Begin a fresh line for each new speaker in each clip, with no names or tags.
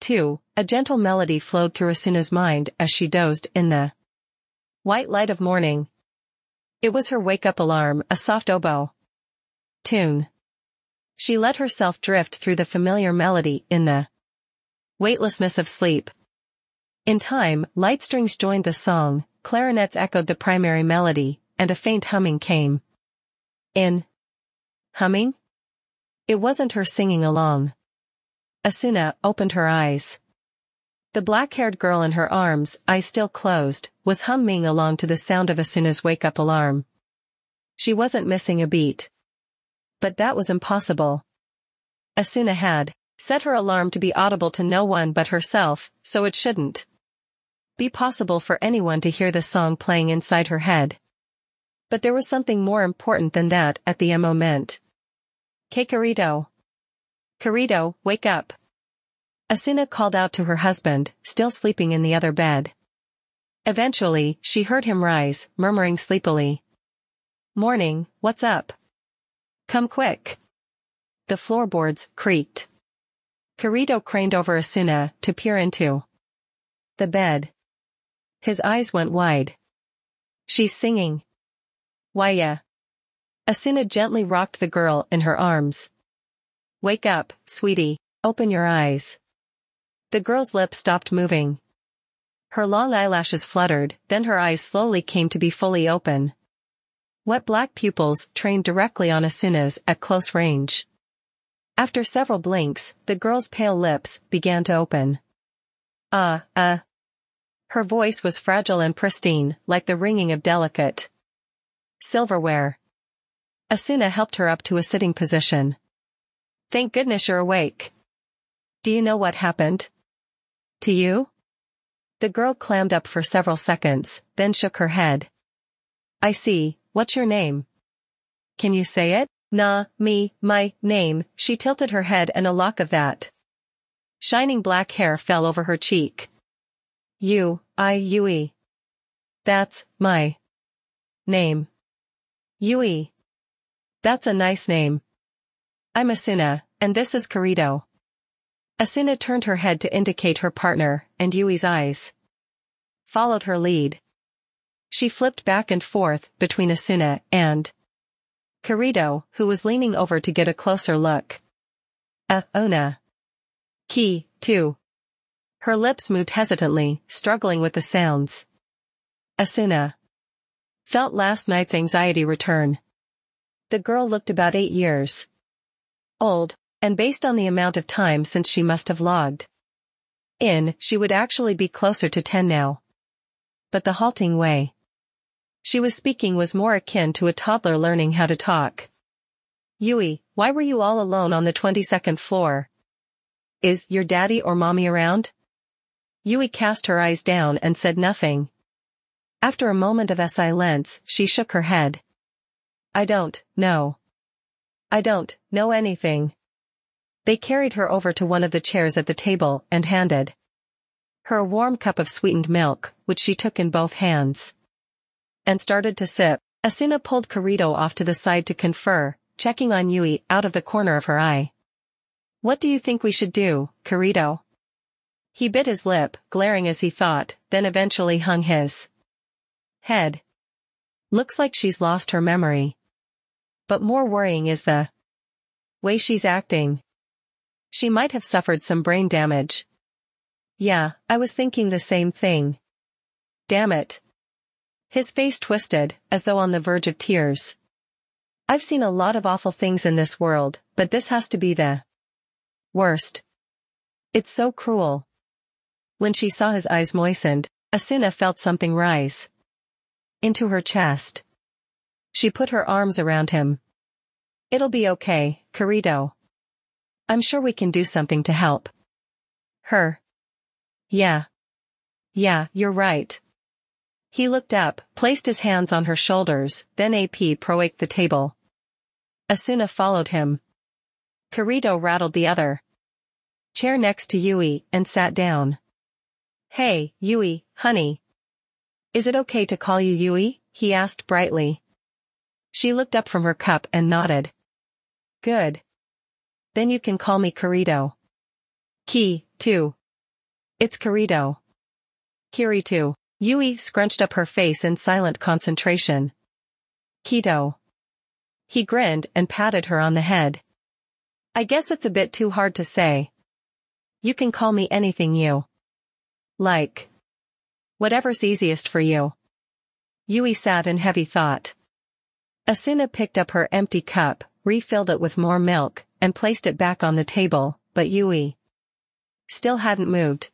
2, a gentle melody flowed through Asuna's mind as she dozed in the white light of morning. It was her wake-up alarm, a soft oboe tune. She let herself drift through the familiar melody in the weightlessness of sleep. In time, light strings joined the song, clarinets echoed the primary melody, and a faint humming came. In humming? It wasn't her singing along. Asuna opened her eyes. The black-haired girl in her arms, eyes still closed, was humming along to the sound of Asuna's wake-up alarm. She wasn't missing a beat. But that was impossible. Asuna had set her alarm to be audible to no one but herself, so it shouldn't be possible for anyone to hear the song playing inside her head. But there was something more important than that at the moment. Kakarito. Kirito, wake up. Asuna called out to her husband, still sleeping in the other bed. Eventually, she heard him rise, murmuring sleepily. Morning, what's up? Come quick. The floorboards creaked. Kirito craned over Asuna to peer into the bed. His eyes went wide. She's singing. Yeah. Asuna gently rocked the girl in her arms. Wake up, sweetie, open your eyes. The girl's lips stopped moving. Her long eyelashes fluttered, then her eyes slowly came to be fully open. Wet black pupils trained directly on Asuna's at close range. After several blinks, the girl's pale lips began to open. Ah, uh, uh. Her voice was fragile and pristine, like the ringing of delicate silverware. Asuna helped her up to a sitting position. Thank goodness you're awake. Do you know what happened? To you? The girl clammed up for several seconds, then shook her head. I see, what's your name? Can you say it? Nah, me, my, name, she tilted her head and a lock of that. Shining black hair fell over her cheek. You, I, Yui. That's, my. Name. Yui. That's a nice name. I'm Asuna, and this is Kirito. Asuna turned her head to indicate her partner, and Yui's eyes followed her lead. She flipped back and forth between Asuna and Kirito, who was leaning over to get a closer look. Uh, Ona. Ki, too. Her lips moved hesitantly, struggling with the sounds. Asuna. Felt last night's anxiety return. The girl looked about eight years, old, and based on the amount of time since she must have logged in, she would actually be closer to 10 now. But the halting way she was speaking was more akin to a toddler learning how to talk. Yui, why were you all alone on the 22nd floor? Is your daddy or mommy around? Yui cast her eyes down and said nothing. After a moment of silence, she shook her head. I don't know. I don't know anything. They carried her over to one of the chairs at the table and handed her a warm cup of sweetened milk, which she took in both hands. And started to sip. Asuna pulled Kirito off to the side to confer, checking on Yui out of the corner of her eye. What do you think we should do, Kirito? He bit his lip, glaring as he thought, then eventually hung his head. Looks like she's lost her memory. But more worrying is the way she's acting. She might have suffered some brain damage. Yeah, I was thinking the same thing. Damn it. His face twisted, as though on the verge of tears. I've seen a lot of awful things in this world, but this has to be the worst. It's so cruel. When she saw his eyes moistened, Asuna felt something rise into her chest. She put her arms around him. It'll be okay, Kirito. I'm sure we can do something to help. Her. Yeah. Yeah, you're right. He looked up, placed his hands on her shoulders, then AP proaked the table. Asuna followed him. Kirito rattled the other chair next to Yui and sat down. Hey, Yui, honey. Is it okay to call you Yui? he asked brightly. She looked up from her cup and nodded. Good. Then you can call me Kirito. Ki, too. It's Kirito. Kiritou. Yui scrunched up her face in silent concentration. Kito. He grinned and patted her on the head. I guess it's a bit too hard to say. You can call me anything you like. Whatever's easiest for you. Yui sat in heavy thought. Asuna picked up her empty cup, refilled it with more milk, and placed it back on the table, but Yui still hadn't moved.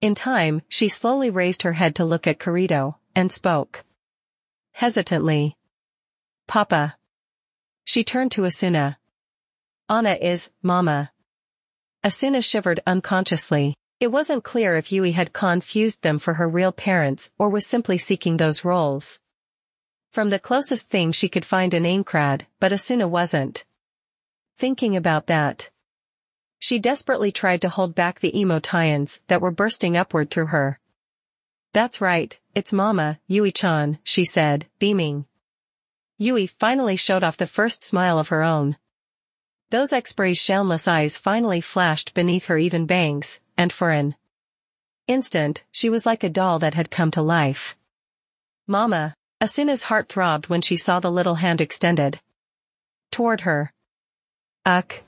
In time, she slowly raised her head to look at Kirito, and spoke. Hesitantly. Papa. She turned to Asuna. Anna is, Mama. Asuna shivered unconsciously. It wasn't clear if Yui had confused them for her real parents or was simply seeking those roles. From the closest thing she could find an Aincrad, but Asuna wasn't. Thinking about that. She desperately tried to hold back the emo tie-ins that were bursting upward through her. That's right, it's Mama, Yui-chan, she said, beaming. Yui finally showed off the first smile of her own. Those X-Bray's shameless eyes finally flashed beneath her even bangs, and for an instant, she was like a doll that had come to life. Mama, Asuna's heart throbbed when she saw the little hand extended. Toward her. Uck.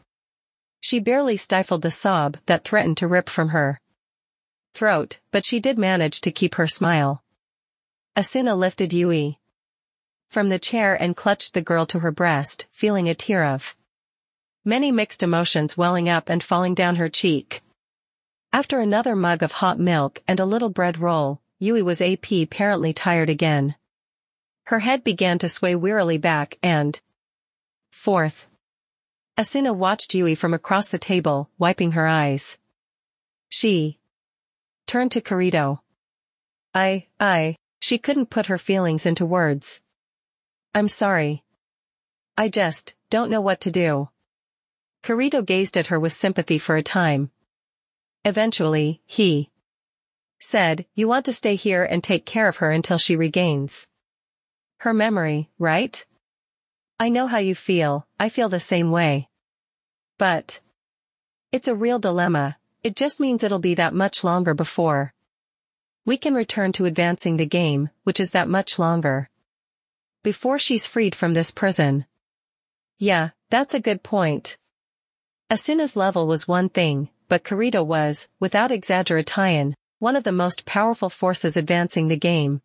She barely stifled the sob that threatened to rip from her throat, but she did manage to keep her smile. Asuna lifted Yui from the chair and clutched the girl to her breast, feeling a tear of many mixed emotions welling up and falling down her cheek. After another mug of hot milk and a little bread roll, Yui was AP apparently tired again. Her head began to sway wearily back and forth. Asuna watched Yui from across the table, wiping her eyes. She turned to Kirito. I, I, she couldn't put her feelings into words. I'm sorry. I just, don't know what to do. Kirito gazed at her with sympathy for a time. Eventually, he said, you want to stay here and take care of her until she regains her memory, right? I know how you feel, I feel the same way. But it's a real dilemma, it just means it'll be that much longer before we can return to advancing the game, which is that much longer before she's freed from this prison. Yeah, that's a good point. Asuna's level was one thing, but Kirito was, without exaggeration, one of the most powerful forces advancing the game.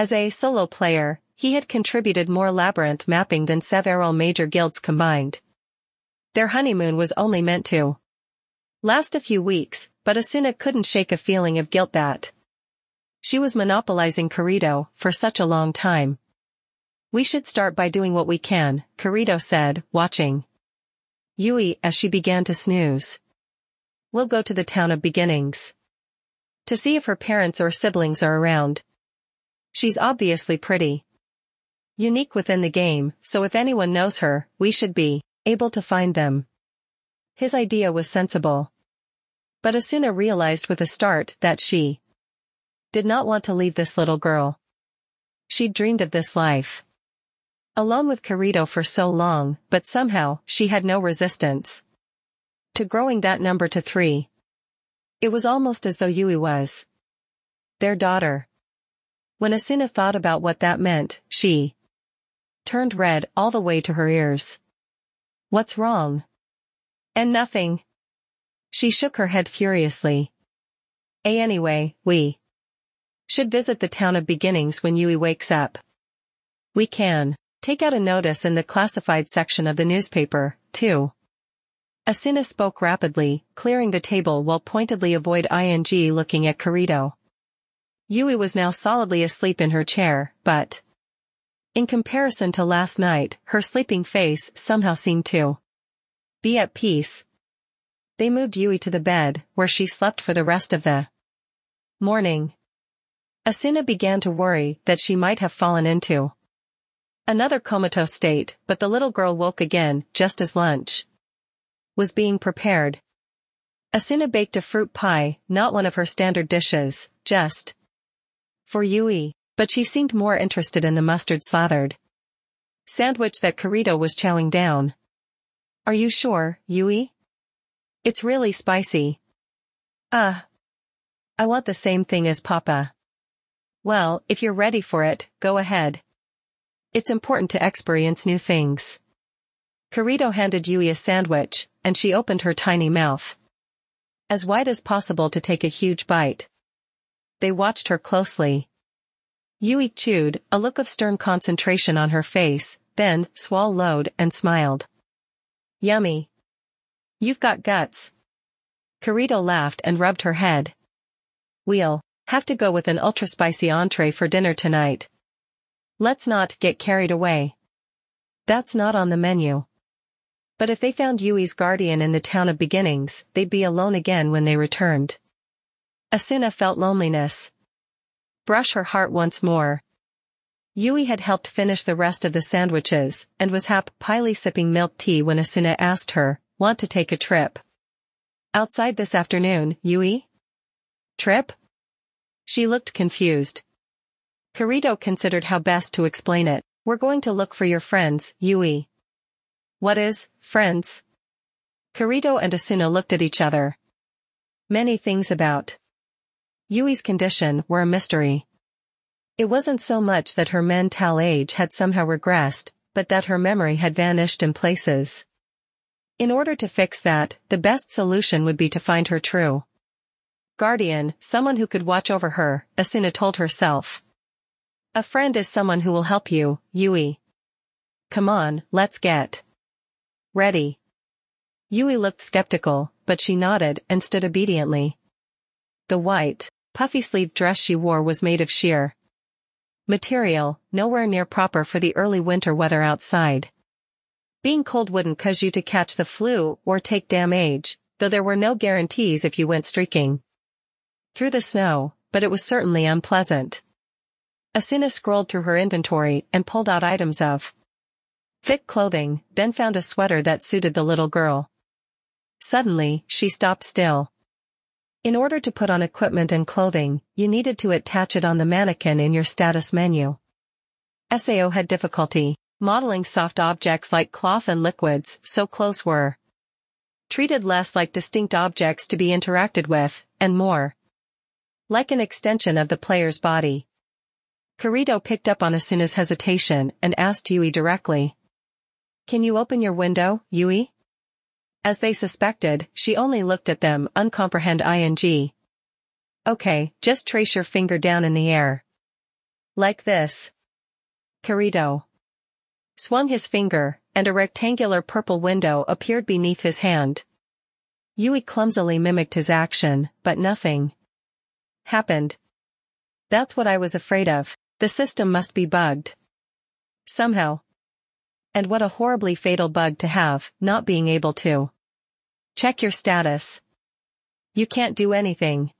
As a solo player, he had contributed more labyrinth mapping than several major guilds combined. Their honeymoon was only meant to last a few weeks, but Asuna couldn't shake a feeling of guilt that she was monopolizing Kirito for such a long time. We should start by doing what we can, Kirito said, watching. Yui as she began to snooze. We'll go to the town of beginnings. To see if her parents or siblings are around. She's obviously pretty. Unique within the game, so if anyone knows her, we should be able to find them. His idea was sensible. But Asuna realized with a start that she did not want to leave this little girl. She'd dreamed of this life. Alone with Kirito for so long, but somehow, she had no resistance. To growing that number to three. It was almost as though Yui was their daughter. When Asuna thought about what that meant, she turned red all the way to her ears. What's wrong? And nothing. She shook her head furiously. A anyway, we should visit the town of beginnings when Yui wakes up. We can. Take out a notice in the classified section of the newspaper, too. Asuna spoke rapidly, clearing the table while pointedly avoid ing looking at Kirito. Yui was now solidly asleep in her chair, but... In comparison to last night, her sleeping face somehow seemed to be at peace. They moved Yui to the bed, where she slept for the rest of the morning. Asuna began to worry that she might have fallen into Another comatose state, but the little girl woke again, just as lunch was being prepared. Asuna baked a fruit pie, not one of her standard dishes, just for Yui, but she seemed more interested in the mustard slathered sandwich that Kirito was chowing down. Are you sure, Yui? It's really spicy. Uh, I want the same thing as Papa. Well, if you're ready for it, go ahead. It's important to experience new things. Kirito handed Yui a sandwich, and she opened her tiny mouth. As wide as possible to take a huge bite. They watched her closely. Yui chewed, a look of stern concentration on her face, then swallowed and smiled. Yummy. You've got guts. Kirito laughed and rubbed her head. We'll have to go with an ultra-spicy entree for dinner tonight. Let's not get carried away. That's not on the menu. But if they found Yui's guardian in the town of beginnings, they'd be alone again when they returned. Asuna felt loneliness. Brush her heart once more. Yui had helped finish the rest of the sandwiches, and was happily sipping milk tea when Asuna asked her, want to take a trip? Outside this afternoon, Yui? Trip? She looked confused. Kirito considered how best to explain it. We're going to look for your friends, Yui. What is, friends? Kirito and Asuna looked at each other. Many things about Yui's condition were a mystery. It wasn't so much that her mental age had somehow regressed, but that her memory had vanished in places. In order to fix that, the best solution would be to find her true guardian, someone who could watch over her, Asuna told herself. A friend is someone who will help you, Yui. Come on, let's get. Ready. Yui looked skeptical, but she nodded and stood obediently. The white, puffy-sleeved dress she wore was made of sheer material, nowhere near proper for the early winter weather outside. Being cold wouldn't cause you to catch the flu or take damage, though there were no guarantees if you went streaking through the snow, but it was certainly unpleasant. Asuna scrolled through her inventory and pulled out items of thick clothing, then found a sweater that suited the little girl. Suddenly, she stopped still. In order to put on equipment and clothing, you needed to attach it on the mannequin in your status menu. SAO had difficulty modeling soft objects like cloth and liquids, so close were treated less like distinct objects to be interacted with, and more like an extension of the player's body. Kirito picked up on Asuna's hesitation and asked Yui directly. Can you open your window, Yui? As they suspected, she only looked at them uncomprehend ing. Okay, just trace your finger down in the air. Like this. Kirito swung his finger, and a rectangular purple window appeared beneath his hand. Yui clumsily mimicked his action, but nothing happened. That's what I was afraid of. The system must be bugged. Somehow. And what a horribly fatal bug to have, not being able to. Check your status. You can't do anything.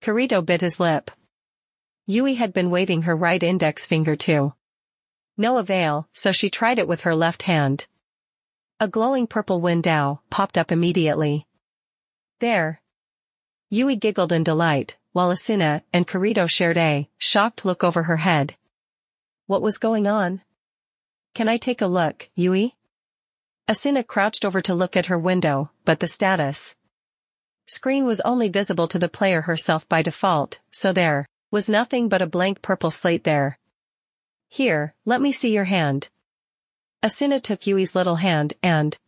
Kirito bit his lip. Yui had been waving her right index finger too. No avail, so she tried it with her left hand. A glowing purple window popped up immediately. There. Yui giggled in delight, while Asuna and Kirito shared a shocked look over her head. What was going on? Can I take a look, Yui? Asuna crouched over to look at her window, but the status screen was only visible to the player herself by default, so there was nothing but a blank purple slate there. Here, let me see your hand. Asuna took Yui's little hand and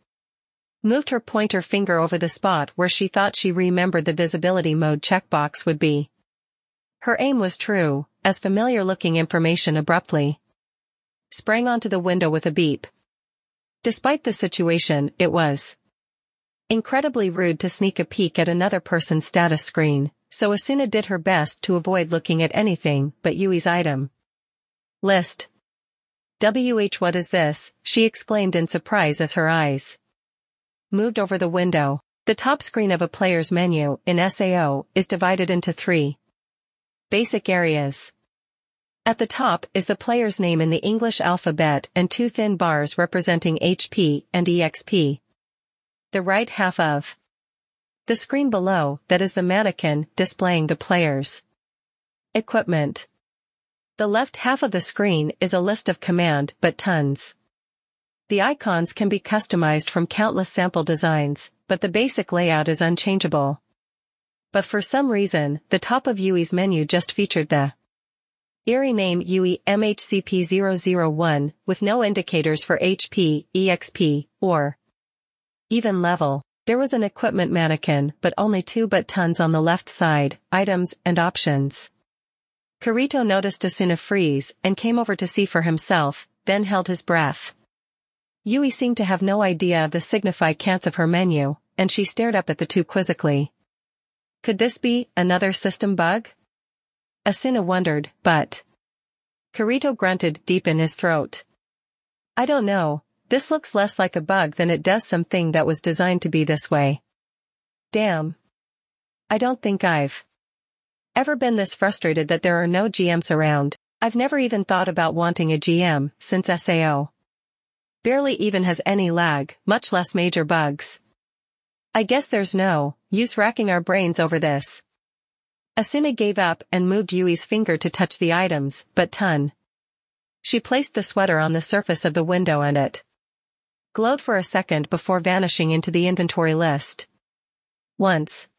moved her pointer finger over the spot where she thought she remembered the visibility mode checkbox would be. Her aim was true, as familiar-looking information abruptly sprang onto the window with a beep. Despite the situation, it was incredibly rude to sneak a peek at another person's status screen, so Asuna did her best to avoid looking at anything but Yui's item. List. WH what is this, she exclaimed in surprise as her eyes moved over the window. The top screen of a player's menu in SAO is divided into three basic areas. At the top is the player's name in the English alphabet and two thin bars representing HP and EXP. The right half of the screen below that is the mannequin displaying the player's equipment. The left half of the screen is a list of command but tons. The icons can be customized from countless sample designs, but the basic layout is unchangeable. but for some reason, the top of Yui's menu just featured the eerie name Yui MHCP001 with no indicators for HP, EXP, or even level. There was an equipment mannequin but only two buttons on the left side, items and options. Kirito noticed Asuna freeze and came over to see for himself, then held his breath. Yui seemed to have no idea of the significance of her menu, and she stared up at the two quizzically. Could this be another system bug? Asuna wondered, but... Kirito grunted deep in his throat. I don't know, this looks less like a bug than it does something that was designed to be this way. Damn. I don't think I've ever been this frustrated that there are no GMs around. I've never even thought about wanting a GM since SAO. Barely even has any lag, much less major bugs. I guess there's no use racking our brains over this. Asuna gave up and moved Yui's finger to touch the items, but ton. She placed the sweater on the surface of the window and it glowed for a second before vanishing into the inventory list. Once.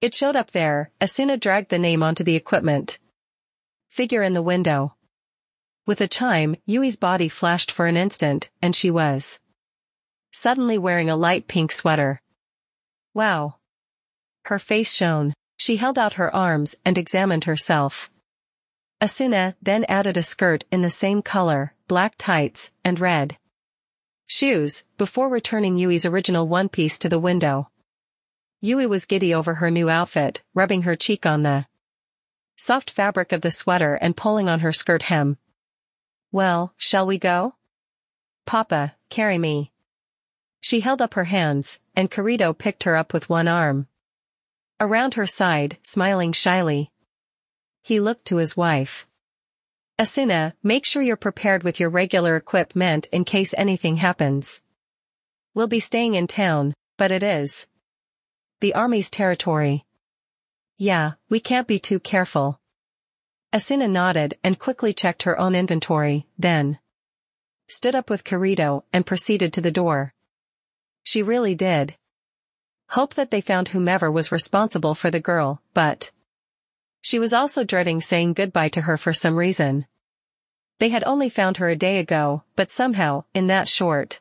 It showed up there, Asuna dragged the name onto the equipment. Figure in the window. With a chime, Yui's body flashed for an instant, and she was suddenly wearing a light pink sweater. Wow. Her face shone. She held out her arms and examined herself. Asuna then added a skirt in the same color, black tights, and red shoes, before returning Yui's original one piece to the window. Yui was giddy over her new outfit, rubbing her cheek on the soft fabric of the sweater and pulling on her skirt hem. Well, shall we go? Papa, carry me. She held up her hands, and Kirito picked her up with one arm. Around her side, smiling shyly. He looked to his wife. Asuna, make sure you're prepared with your regular equipment in case anything happens. We'll be staying in town, but it is the army's territory. Yeah, we can't be too careful. Asuna nodded and quickly checked her own inventory, then stood up with Kirito and proceeded to the door. She really did. Hope that they found whomever was responsible for the girl, but she was also dreading saying goodbye to her for some reason. They had only found her a day ago, but somehow, in that short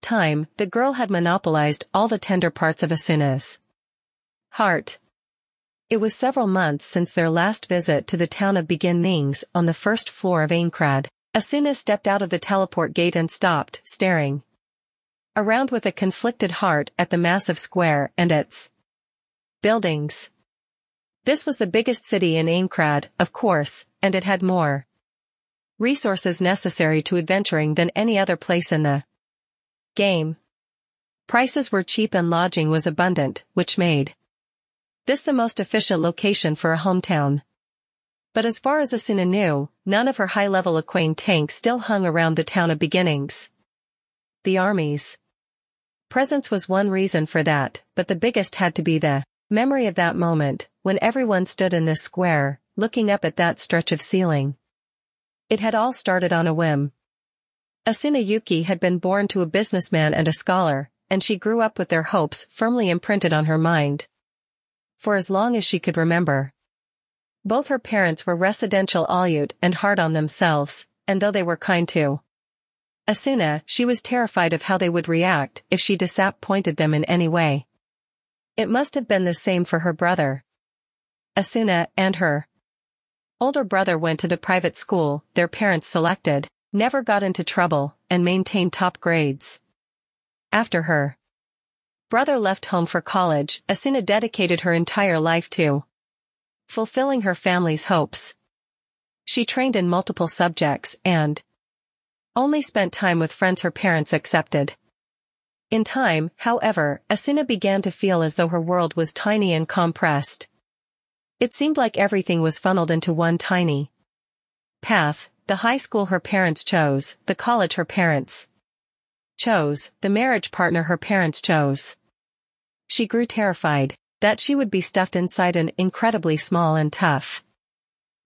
time, the girl had monopolized all the tender parts of Asuna's heart. It was several months since their last visit to the town of Begin Nings on the first floor of Aincrad. Asuna stepped out of the teleport gate and stopped, staring around with a conflicted heart at the massive square and its buildings. This was the biggest city in Aincrad, of course, and it had more resources necessary to adventuring than any other place in the game. Prices were cheap and lodging was abundant, which made this the most efficient location for a hometown. But as far as Asuna knew, none of her high-level Aquane tanks still hung around the town of beginnings. The army's presence was one reason for that, but the biggest had to be the Memory of that moment, when everyone stood in this square, looking up at that stretch of ceiling. It had all started on a whim. Asuna Yuki had been born to a businessman and a scholar, and she grew up with their hopes firmly imprinted on her mind. For as long as she could remember. Both her parents were residential Aleut and hard on themselves, and though they were kind to Asuna, she was terrified of how they would react if she disappointed them in any way. It must have been the same for her brother. Asuna and her older brother went to the private school their parents selected, never got into trouble, and maintained top grades. After her brother left home for college, Asuna dedicated her entire life to fulfilling her family's hopes. She trained in multiple subjects and only spent time with friends her parents accepted. In time, however, Asuna began to feel as though her world was tiny and compressed. It seemed like everything was funneled into one tiny path, the high school her parents chose, the college her parents chose, the marriage partner her parents chose. She grew terrified that she would be stuffed inside an incredibly small and tough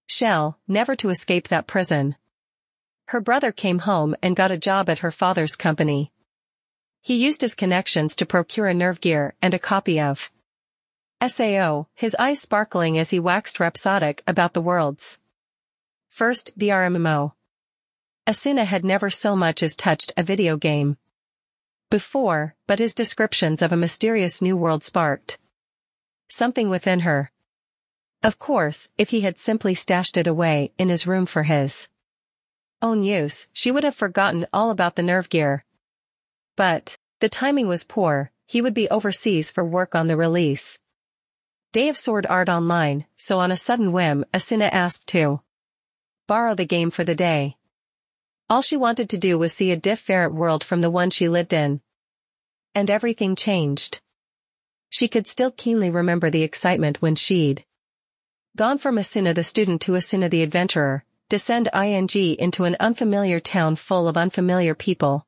shell, never to escape that prison. Her brother came home and got a job at her father's company. He used his connections to procure a nerve gear and a copy of SAO, his eyes sparkling as he waxed rhapsodic about the worlds. First, VRMMO. Asuna had never so much as touched a video game. Before, but his descriptions of a mysterious new world sparked something within her. Of course, if he had simply stashed it away in his room for his own use, she would have forgotten all about the nerve gear. But, the timing was poor, he would be overseas for work on the release. Day of Sword Art Online, so on a sudden whim, Asuna asked to borrow the game for the day. All she wanted to do was see a different world from the one she lived in. And everything changed. She could still keenly remember the excitement when she'd gone from Asuna the student to Asuna the adventurer, descend ing into an unfamiliar town full of unfamiliar people.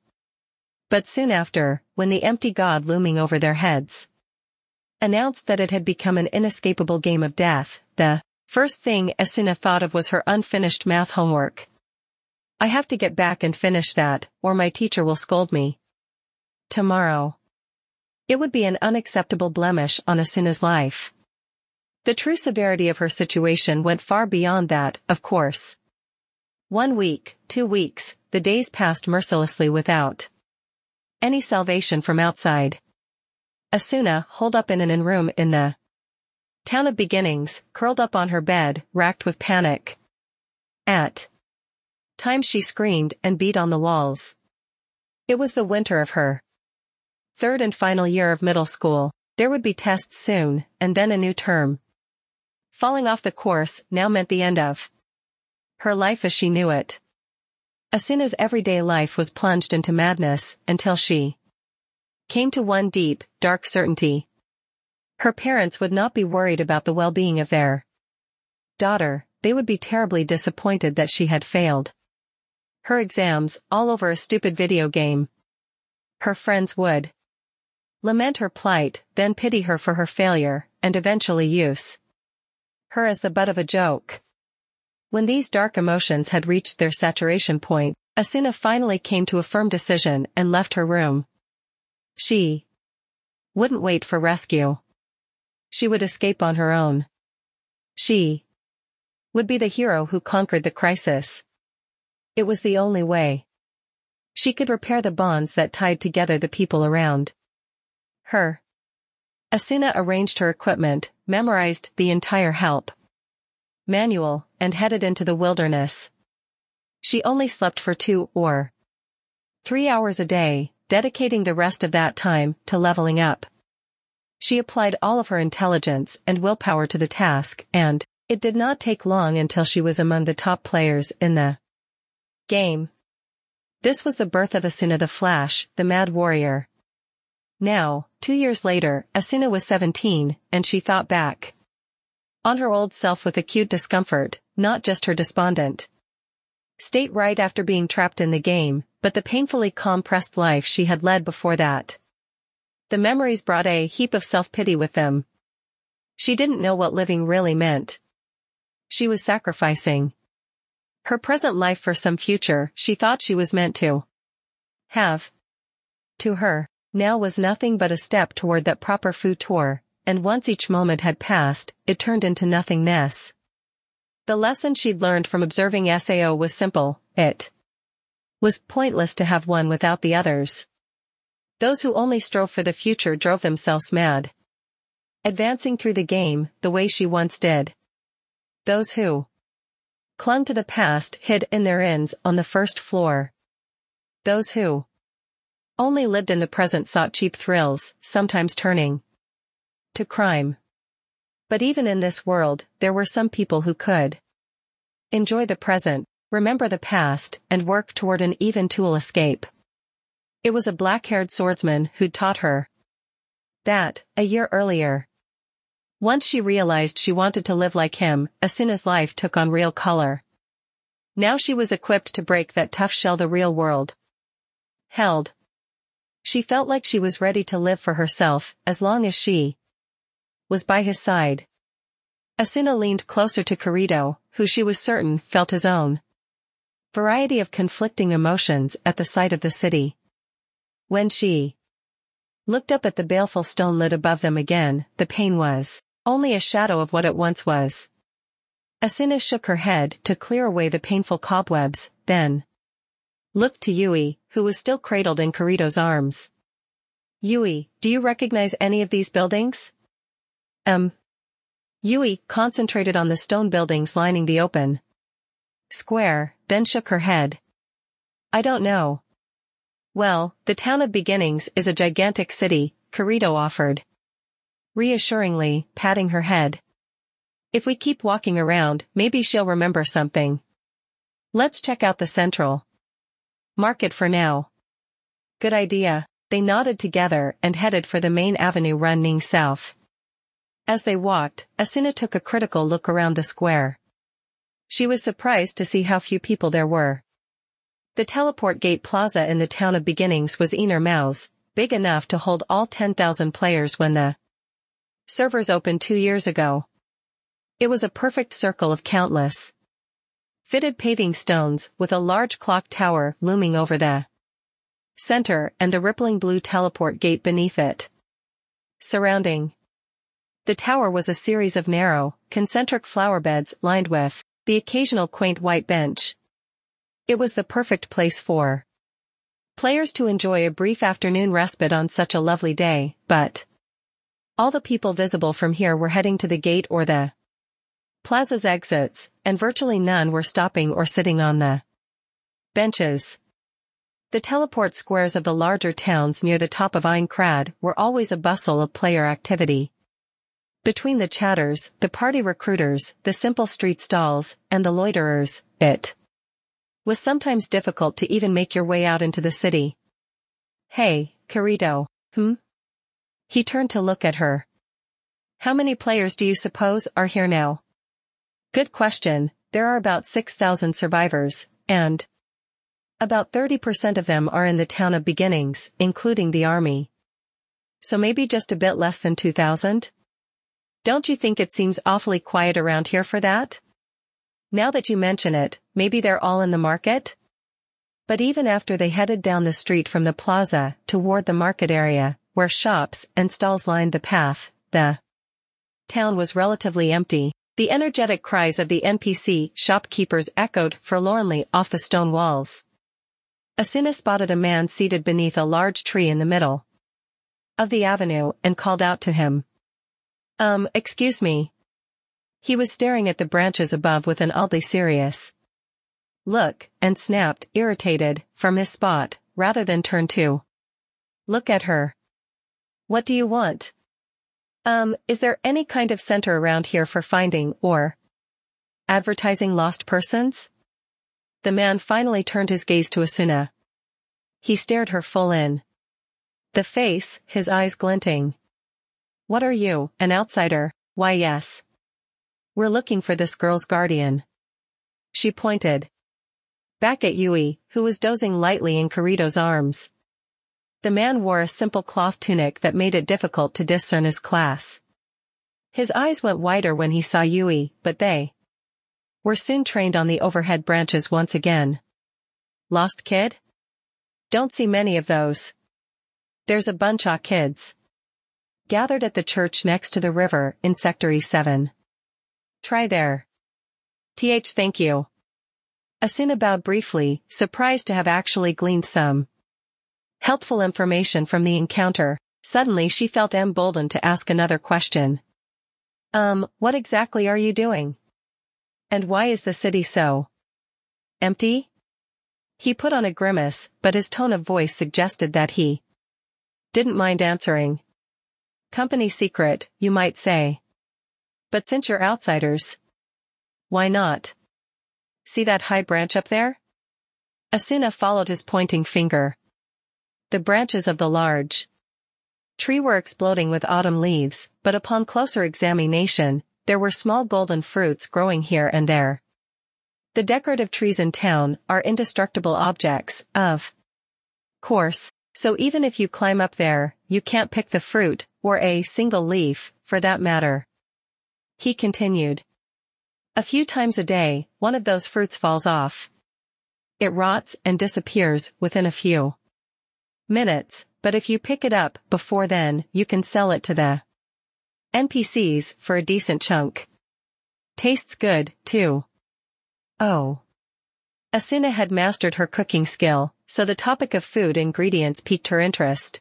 But soon after, when the empty god looming over their heads announced that it had become an inescapable game of death, the first thing Asuna thought of was her unfinished math homework. I have to get back and finish that, or my teacher will scold me. Tomorrow. It would be an unacceptable blemish on Asuna's life. The true severity of her situation went far beyond that, of course. One week, two weeks, the days passed mercilessly without any salvation from outside. Asuna, holed up in an room in the town of beginnings, curled up on her bed, racked with panic. At times she screamed and beat on the walls. It was the winter of her third and final year of middle school. There would be tests soon, and then a new term. Falling off the course now meant the end of her life as she knew it. Asuna's everyday life was plunged into madness until she came to one deep, dark certainty. Her parents would not be worried about the well-being of their daughter, they would be terribly disappointed that she had failed. Her exams, all over a stupid video game. Her friends would lament her plight, then pity her for her failure, and eventually use her as the butt of a joke. When these dark emotions had reached their saturation point, Asuna finally came to a firm decision and left her room. She wouldn't wait for rescue. She would escape on her own. She would be the hero who conquered the crisis. It was the only way. She could repair the bonds that tied together the people around her. Asuna arranged her equipment, memorized the entire help manual, and headed into the wilderness. She only slept for two or three hours a day, dedicating the rest of that time to leveling up. She applied all of her intelligence and willpower to the task, and it did not take long until she was among the top players in the game. This was the birth of Asuna the Flash, the Mad Warrior. Now, two years later, Asuna was 17, and she thought back on her old self with acute discomfort, not just her despondent state right after being trapped in the game, but the painfully compressed life she had led before that. The memories brought a heap of self-pity with them. She didn't know what living really meant. She was sacrificing her present life for some future she thought she was meant to have. To her, now was nothing but a step toward that proper futur, and once each moment had passed, it turned into nothingness. The lesson she'd learned from observing SAO was simple, it was pointless to have one without the others. Those who only strove for the future drove themselves mad. Advancing through the game, the way she once did. Those who clung to the past hid in their inns on the first floor. Those who only lived in the present sought cheap thrills, sometimes turning to crime. But even in this world, there were some people who could enjoy the present, remember the past, and work toward an even tool escape. It was a black-haired swordsman who'd taught her that, a year earlier. Once she realized she wanted to live like him, as soon as life took on real color. Now she was equipped to break that tough shell the real world held. She felt like she was ready to live for herself, as long as she was by his side. Asuna leaned closer to Kirito, who she was certain felt his own variety of conflicting emotions at the sight of the city. When she Looked up at the baleful stone lid above them again, the pain was only a shadow of what it once was. Asuna shook her head to clear away the painful cobwebs, then looked to Yui, who was still cradled in Kirito's arms. Yui, do you recognize any of these buildings? Um. Yui concentrated on the stone buildings lining the open square, then shook her head. I don't know. Well, the town of beginnings is a gigantic city, Kirito offered. Reassuringly, patting her head. If we keep walking around, maybe she'll remember something. Let's check out the central. Market for now. Good idea. They nodded together and headed for the main avenue running south. As they walked, Asuna took a critical look around the square. She was surprised to see how few people there were. The teleport gate plaza in the town of beginnings was Mouse, big enough to hold all 10,000 players when the servers opened two years ago. It was a perfect circle of countless fitted paving stones with a large clock tower looming over the center and a rippling blue teleport gate beneath it. Surrounding the tower was a series of narrow, concentric flower beds lined with the occasional quaint white bench. It was the perfect place for players to enjoy a brief afternoon respite on such a lovely day, but all the people visible from here were heading to the gate or the plaza's exits, and virtually none were stopping or sitting on the benches. The teleport squares of the larger towns near the top of Aincrad were always a bustle of player activity. Between the chatters, the party recruiters, the simple street stalls, and the loiterers, it was sometimes difficult to even make your way out into the city. Hey, Kirito, hmm? He turned to look at her. How many players do you suppose are here now? Good question, there are about 6,000 survivors, and about 30% of them are in the town of beginnings, including the army. So maybe just a bit less than 2,000? Don't you think it seems awfully quiet around here for that? Now that you mention it, maybe they're all in the market? But even after they headed down the street from the plaza toward the market area, where shops and stalls lined the path, the town was relatively empty. The energetic cries of the NPC shopkeepers echoed forlornly off the stone walls. Asuna spotted a man seated beneath a large tree in the middle of the avenue and called out to him. Um, excuse me. He was staring at the branches above with an oddly serious look, and snapped, irritated, from his spot, rather than turn to look at her. What do you want? Um, is there any kind of center around here for finding or advertising lost persons? The man finally turned his gaze to Asuna. He stared her full in. The face, his eyes glinting, what are you, an outsider? Why yes. We're looking for this girl's guardian. She pointed. Back at Yui, who was dozing lightly in Kirito's arms. The man wore a simple cloth tunic that made it difficult to discern his class. His eyes went wider when he saw Yui, but they were soon trained on the overhead branches once again. Lost kid? Don't see many of those. There's a bunch of kids gathered at the church next to the river in Sector E7. Try there. Th thank you. Asuna bowed briefly, surprised to have actually gleaned some helpful information from the encounter. Suddenly she felt emboldened to ask another question. Um, what exactly are you doing? And why is the city so empty? He put on a grimace, but his tone of voice suggested that he didn't mind answering. Company secret, you might say. But since you're outsiders, why not? See that high branch up there? Asuna followed his pointing finger. The branches of the large tree were exploding with autumn leaves, but upon closer examination, there were small golden fruits growing here and there. The decorative trees in town are indestructible objects, of course, so even if you climb up there, you can't pick the fruit, or a single leaf, for that matter. He continued. A few times a day, one of those fruits falls off. It rots and disappears within a few minutes, but if you pick it up before then, you can sell it to the NPCs for a decent chunk. Tastes good, too. Oh. Asuna had mastered her cooking skill, so the topic of food ingredients piqued her interest.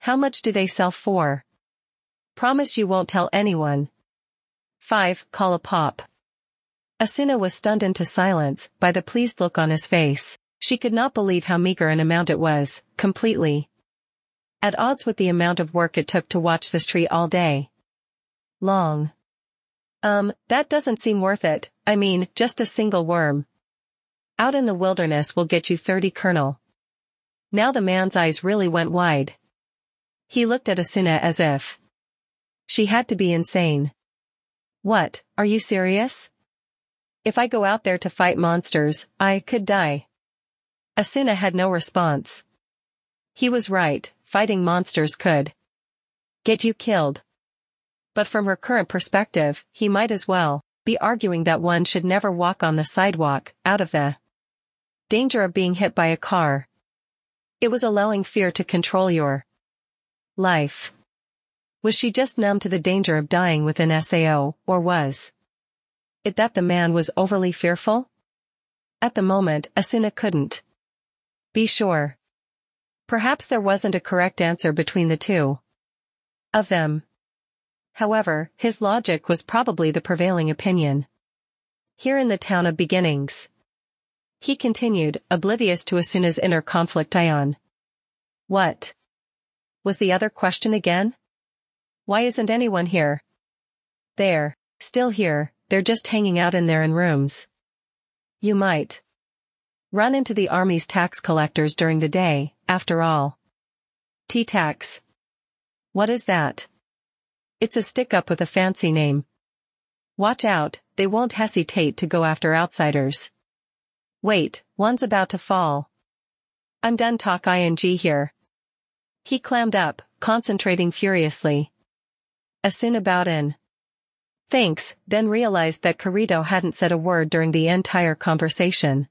How much do they sell for? Promise you won't tell anyone. 5. Col a pop. Asuna was stunned into silence by the pleased look on his face. She could not believe how meager an amount it was, completely. At odds with the amount of work it took to watch this tree all day. Long. Um, that doesn't seem worth it, I mean, just a single worm. Out in the wilderness will get you 30 kernel. Now the man's eyes really went wide. He looked at Asuna as if she had to be insane. What, are you serious? If I go out there to fight monsters, I could die. Asuna had no response. He was right, fighting monsters could get you killed. But from her current perspective, he might as well be arguing that one should never walk on the sidewalk, out of the danger of being hit by a car. It was allowing fear to control your life. Was she just numb to the danger of dying with an SAO, or was it that the man was overly fearful? At the moment, Asuna couldn't be sure. Perhaps there wasn't a correct answer between the two of them. However, his logic was probably the prevailing opinion. Here in the town of beginnings. He continued, oblivious to Asuna's inner conflict Ion. What? Was the other question again? Why isn't anyone here? They're still here, they're just hanging out in there in rooms. You might run into the army's tax collectors during the day, after all. T-tax. What is that? It's a stick-up with a fancy name. Watch out, they won't hesitate to go after outsiders. Wait, one's about to fall. I'm done talk ing here. He clammed up, concentrating furiously. Asuna about in. Thanks, then realized that Kirito hadn't said a word during the entire conversation.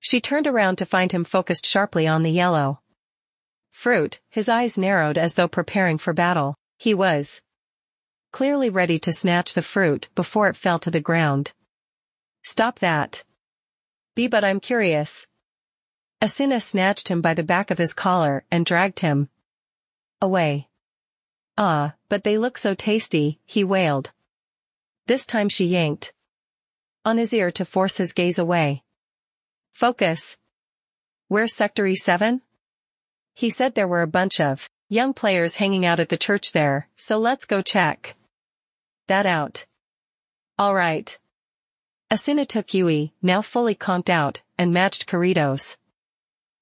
She turned around to find him focused sharply on the yellow fruit, his eyes narrowed as though preparing for battle. He was clearly ready to snatch the fruit before it fell to the ground. Stop that. Be but I'm curious. Asuna snatched him by the back of his collar and dragged him away. Ah, but they look so tasty, he wailed. This time she yanked on his ear to force his gaze away. Focus. Where's Sector E7? He said there were a bunch of young players hanging out at the church there, so let's go check that out. Alright. Asuna took Yui, now fully conked out, and matched Kirito's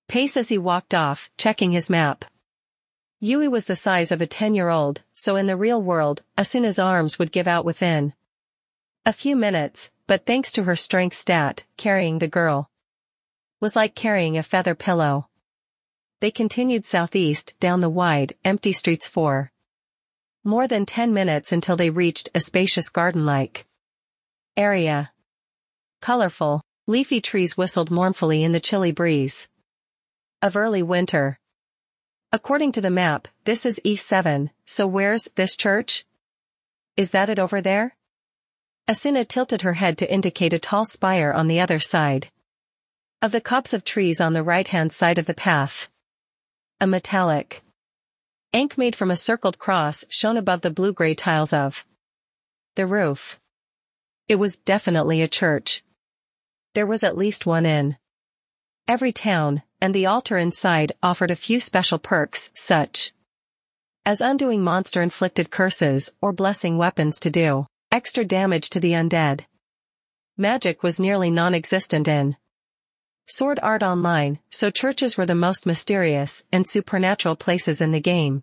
pace as he walked off, checking his map. Yui was the size of a 10-year-old, so in the real world, Asuna's arms would give out within a few minutes, but thanks to her strength stat, carrying the girl was like carrying a feather pillow. They continued southeast down the wide, empty streets for more than ten minutes until they reached a spacious garden-like area. Colorful, leafy trees whistled mournfully in the chilly breeze of early winter. According to the map, this is E7, so where's this church? Is that it over there? Asuna tilted her head to indicate a tall spire on the other side of the copse of trees on the right-hand side of the path. A metallic ink made from a circled cross shone above the blue-gray tiles of the roof. It was definitely a church. There was at least one in every town, and the altar inside offered a few special perks, such as undoing monster-inflicted curses or blessing weapons to do extra damage to the undead. Magic was nearly non-existent in Sword Art Online, so churches were the most mysterious and supernatural places in the game.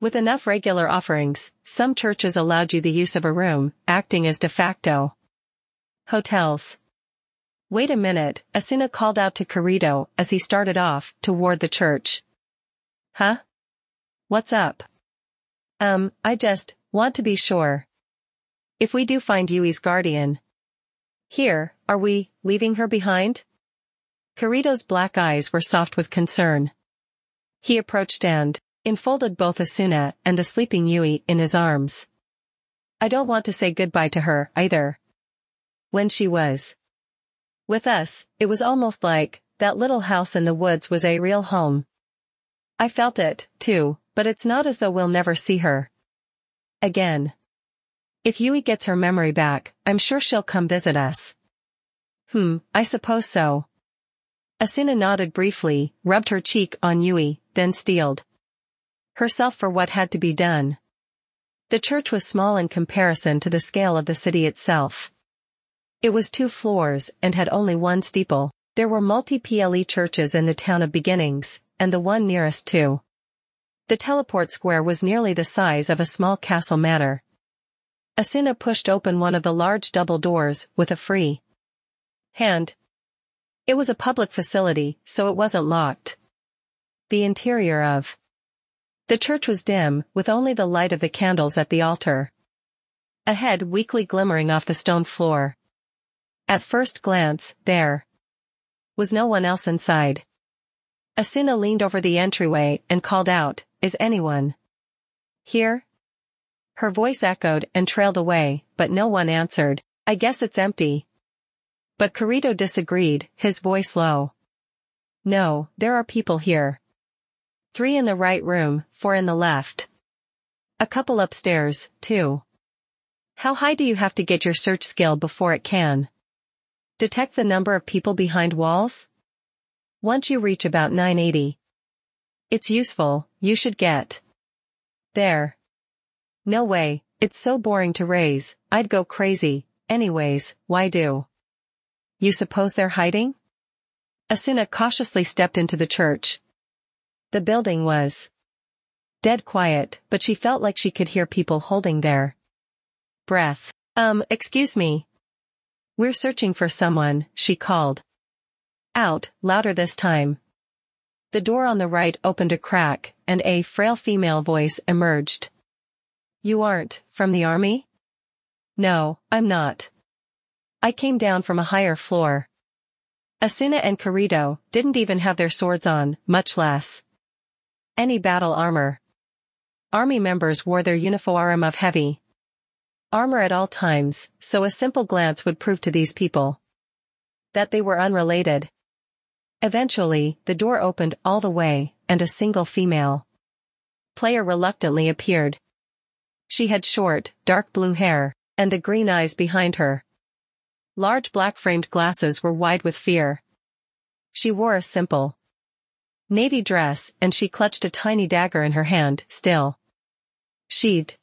With enough regular offerings, some churches allowed you the use of a room, acting as de facto hotels. Wait a minute, Asuna called out to Kirito as he started off toward the church. Huh? What's up? Um, I just want to be sure. If we do find Yui's guardian. Here, are we leaving her behind? Kirito's black eyes were soft with concern. He approached and enfolded both Asuna and the sleeping Yui in his arms. I don't want to say goodbye to her, either. When she was with us, it was almost like, that little house in the woods was a real home. I felt it, too, but it's not as though we'll never see her. Again. If Yui gets her memory back, I'm sure she'll come visit us. Hmm, I suppose so. Asuna nodded briefly, rubbed her cheek on Yui, then steeled herself for what had to be done. The church was small in comparison to the scale of the city itself. It was two floors and had only one steeple. There were multi-PLE churches in the town of beginnings, and the one nearest to. The teleport square was nearly the size of a small castle manor. Asuna pushed open one of the large double doors with a free hand. It was a public facility, so it wasn't locked. The interior of the church was dim, with only the light of the candles at the altar. A head weakly glimmering off the stone floor. At first glance, there was no one else inside. Asuna leaned over the entryway and called out, Is anyone here? Her voice echoed and trailed away, but no one answered. I guess it's empty. But Kirito disagreed, his voice low. No, there are people here. Three in the right room, four in the left. A couple upstairs, too. How high do you have to get your search skill before it can? Detect the number of people behind walls? Once you reach about 980. It's useful, you should get. There. No way, it's so boring to raise, I'd go crazy, anyways, why do? You suppose they're hiding? Asuna cautiously stepped into the church, the building was dead quiet, but she felt like she could hear people holding their breath. Um, excuse me. We're searching for someone, she called. Out, louder this time. The door on the right opened a crack, and a frail female voice emerged. You aren't, from the army? No, I'm not. I came down from a higher floor. Asuna and Kirito didn't even have their swords on, much less any battle armor. Army members wore their uniform of heavy armor at all times, so a simple glance would prove to these people that they were unrelated. Eventually, the door opened all the way, and a single female player reluctantly appeared. She had short, dark blue hair, and the green eyes behind her. Large black-framed glasses were wide with fear. She wore a simple, navy dress and she clutched a tiny dagger in her hand, still. Sheathed.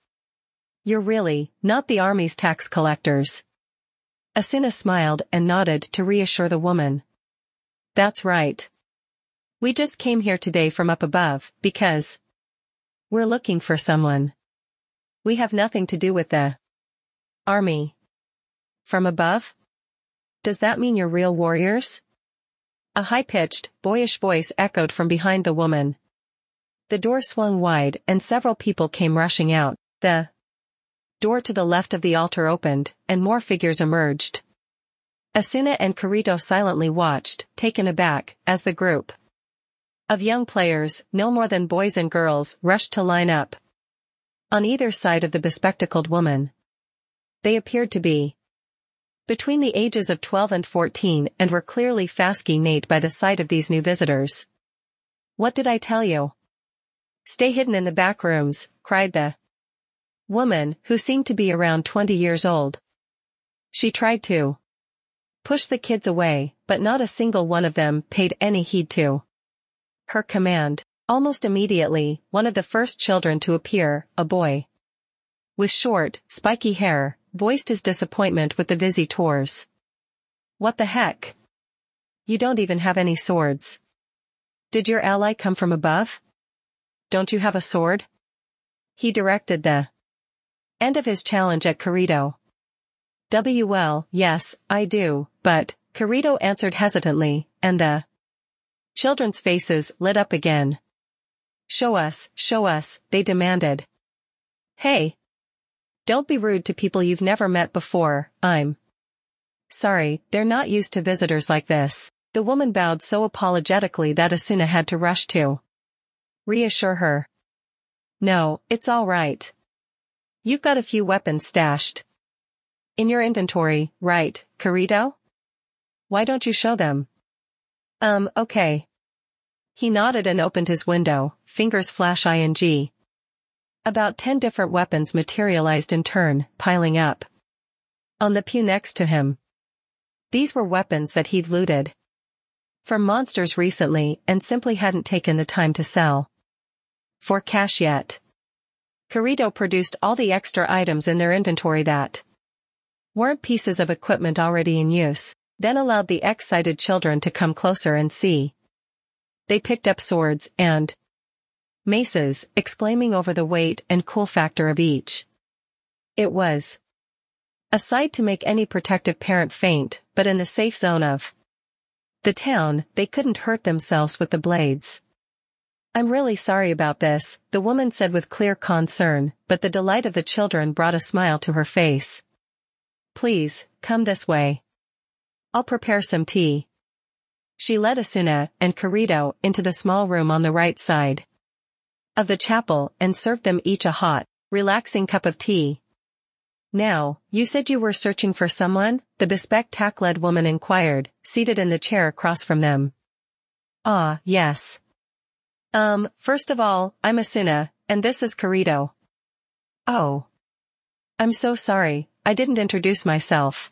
You're really, not the army's tax collectors. Asuna smiled and nodded to reassure the woman. That's right. We just came here today from up above, because we're looking for someone. We have nothing to do with the army. From above? Does that mean you're real warriors? A high-pitched, boyish voice echoed from behind the woman. The door swung wide and several people came rushing out. The door to the left of the altar opened, and more figures emerged. Asuna and Kirito silently watched, taken aback, as the group of young players, no more than boys and girls, rushed to line up. On either side of the bespectacled woman. They appeared to be between the ages of 12 and 14 and were clearly fascinated by the sight of these new visitors. What did I tell you? Stay hidden in the back rooms, cried the woman, who seemed to be around 20 years old. She tried to push the kids away, but not a single one of them paid any heed to her command. Almost immediately, one of the first children to appear, a boy with short, spiky hair, voiced his disappointment with the visitors. What the heck? You don't even have any swords. Did your ally come from above? Don't you have a sword? He directed the end of his challenge at Kirito. WL, yes, I do, but, Kirito answered hesitantly, and the children's faces lit up again. Show us, show us, they demanded. Hey, don't be rude to people you've never met before, I'm. Sorry, they're not used to visitors like this. The woman bowed so apologetically that Asuna had to rush to. Reassure her. No, it's all right. You've got a few weapons stashed. In your inventory, right, Kirito? Why don't you show them? Um, okay. He nodded and opened his window, fingers flash ing. About ten different weapons materialized in turn, piling up. On the pew next to him. These were weapons that he'd looted. From monsters recently and simply hadn't taken the time to sell. For cash yet. Kirito produced all the extra items in their inventory that weren't pieces of equipment already in use, then allowed the excited children to come closer and see. They picked up swords and maces, exclaiming over the weight and cool factor of each. It was a sight to make any protective parent faint, but in the safe zone of the town, they couldn't hurt themselves with the blades. I'm really sorry about this, the woman said with clear concern, but the delight of the children brought a smile to her face. Please, come this way. I'll prepare some tea. She led Asuna and Kirito into the small room on the right side of the chapel and served them each a hot, relaxing cup of tea. Now, you said you were searching for someone? The bespectacled woman inquired, seated in the chair across from them. Ah, yes. Um, first of all, I'm Asuna, and this is Kirito. Oh. I'm so sorry, I didn't introduce myself.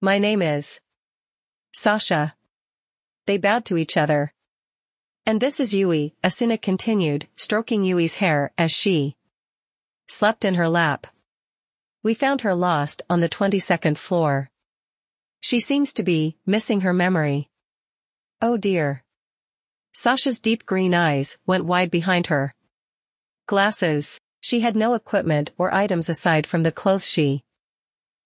My name is Sasha. They bowed to each other. And this is Yui, Asuna continued, stroking Yui's hair as she slept in her lap. We found her lost on the 22nd floor. She seems to be missing her memory. Oh dear. Sasha's deep green eyes went wide behind her. Glasses, she had no equipment or items aside from the clothes she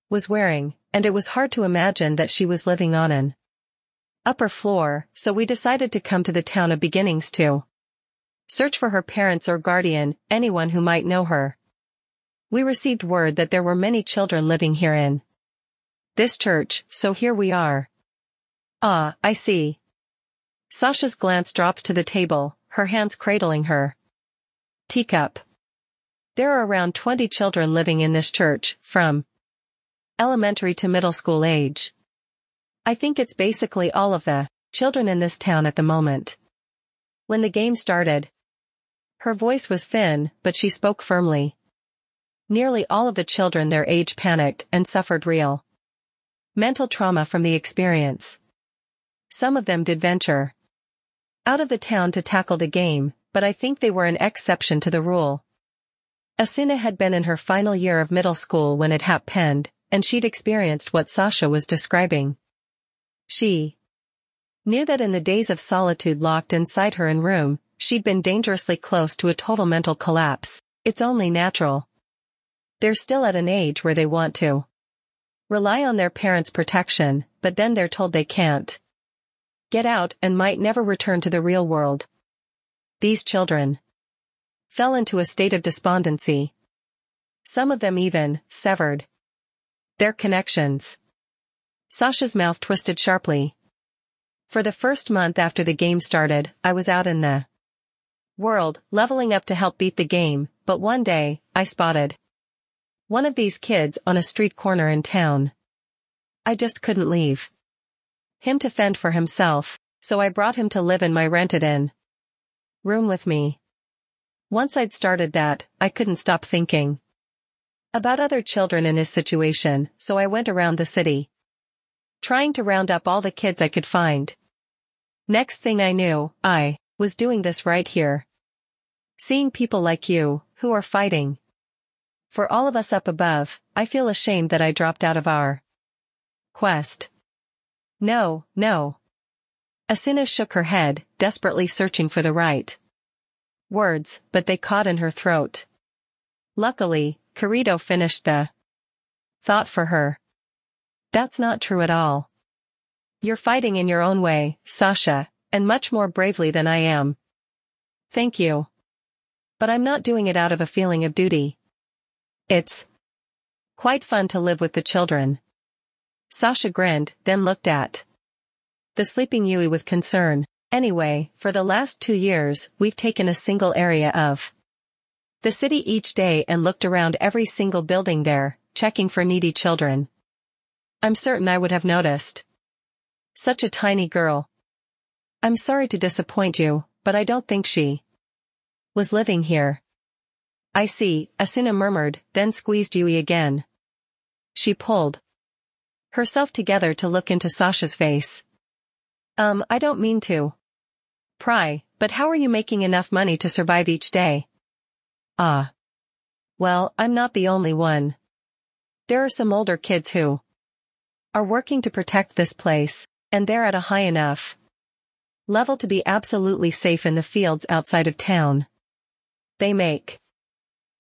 was wearing, and it was hard to imagine that she was living on an upper floor, so we decided to come to the town of beginnings to search for her parents or guardian, anyone who might know her. We received word that there were many children living here in this church, so here we are. Ah, I see. Sasha's glance dropped to the table, her hands cradling her teacup. There are around 20 children living in this church, from elementary to middle school age. I think it's basically all of the children in this town at the moment. When the game started, her voice was thin, but she spoke firmly. Nearly all of the children their age panicked and suffered real mental trauma from the experience. Some of them did venture out of the town to tackle the game, but I think they were an exception to the rule. Asuna had been in her final year of middle school when it happened, and she'd experienced what Sasha was describing. She knew that in the days of solitude locked inside her in room, she'd been dangerously close to a total mental collapse. It's only natural. They're still at an age where they want to rely on their parents' protection, but then they're told they can't get out and might never return to the real world. These children fell into a state of despondency. Some of them even severed their connections. Sasha's mouth twisted sharply. For the first month after the game started, I was out in the world, leveling up to help beat the game, but one day, I spotted one of these kids on a street corner in town. I just couldn't leave him to fend for himself, so I brought him to live in my rented in room with me. Once I'd started that, I couldn't stop thinking about other children in his situation, so I went around the city trying to round up all the kids I could find. Next thing I knew, I was doing this right here. Seeing people like you, who are fighting. For all of us up above, I feel ashamed that I dropped out of our quest. No, no. Asuna shook her head, desperately searching for the right words, but they caught in her throat. Luckily, Kirito finished the thought for her. That's not true at all. You're fighting in your own way, Sasha, and much more bravely than I am. Thank you. But I'm not doing it out of a feeling of duty. It's quite fun to live with the children. Sasha grinned, then looked at the sleeping Yui with concern. Anyway, for the last two years, we've taken a single area of the city each day and looked around every single building there, checking for needy children. I'm certain I would have noticed. Such a tiny girl. I'm sorry to disappoint you, but I don't think she was living here. I see, Asuna murmured, then squeezed Yui again. She pulled herself together to look into Sasha's face. Um, I don't mean to. Pry, but how are you making enough money to survive each day? Ah. Well, I'm not the only one. There are some older kids who are working to protect this place, and they're at a high enough level to be absolutely safe in the fields outside of town. They make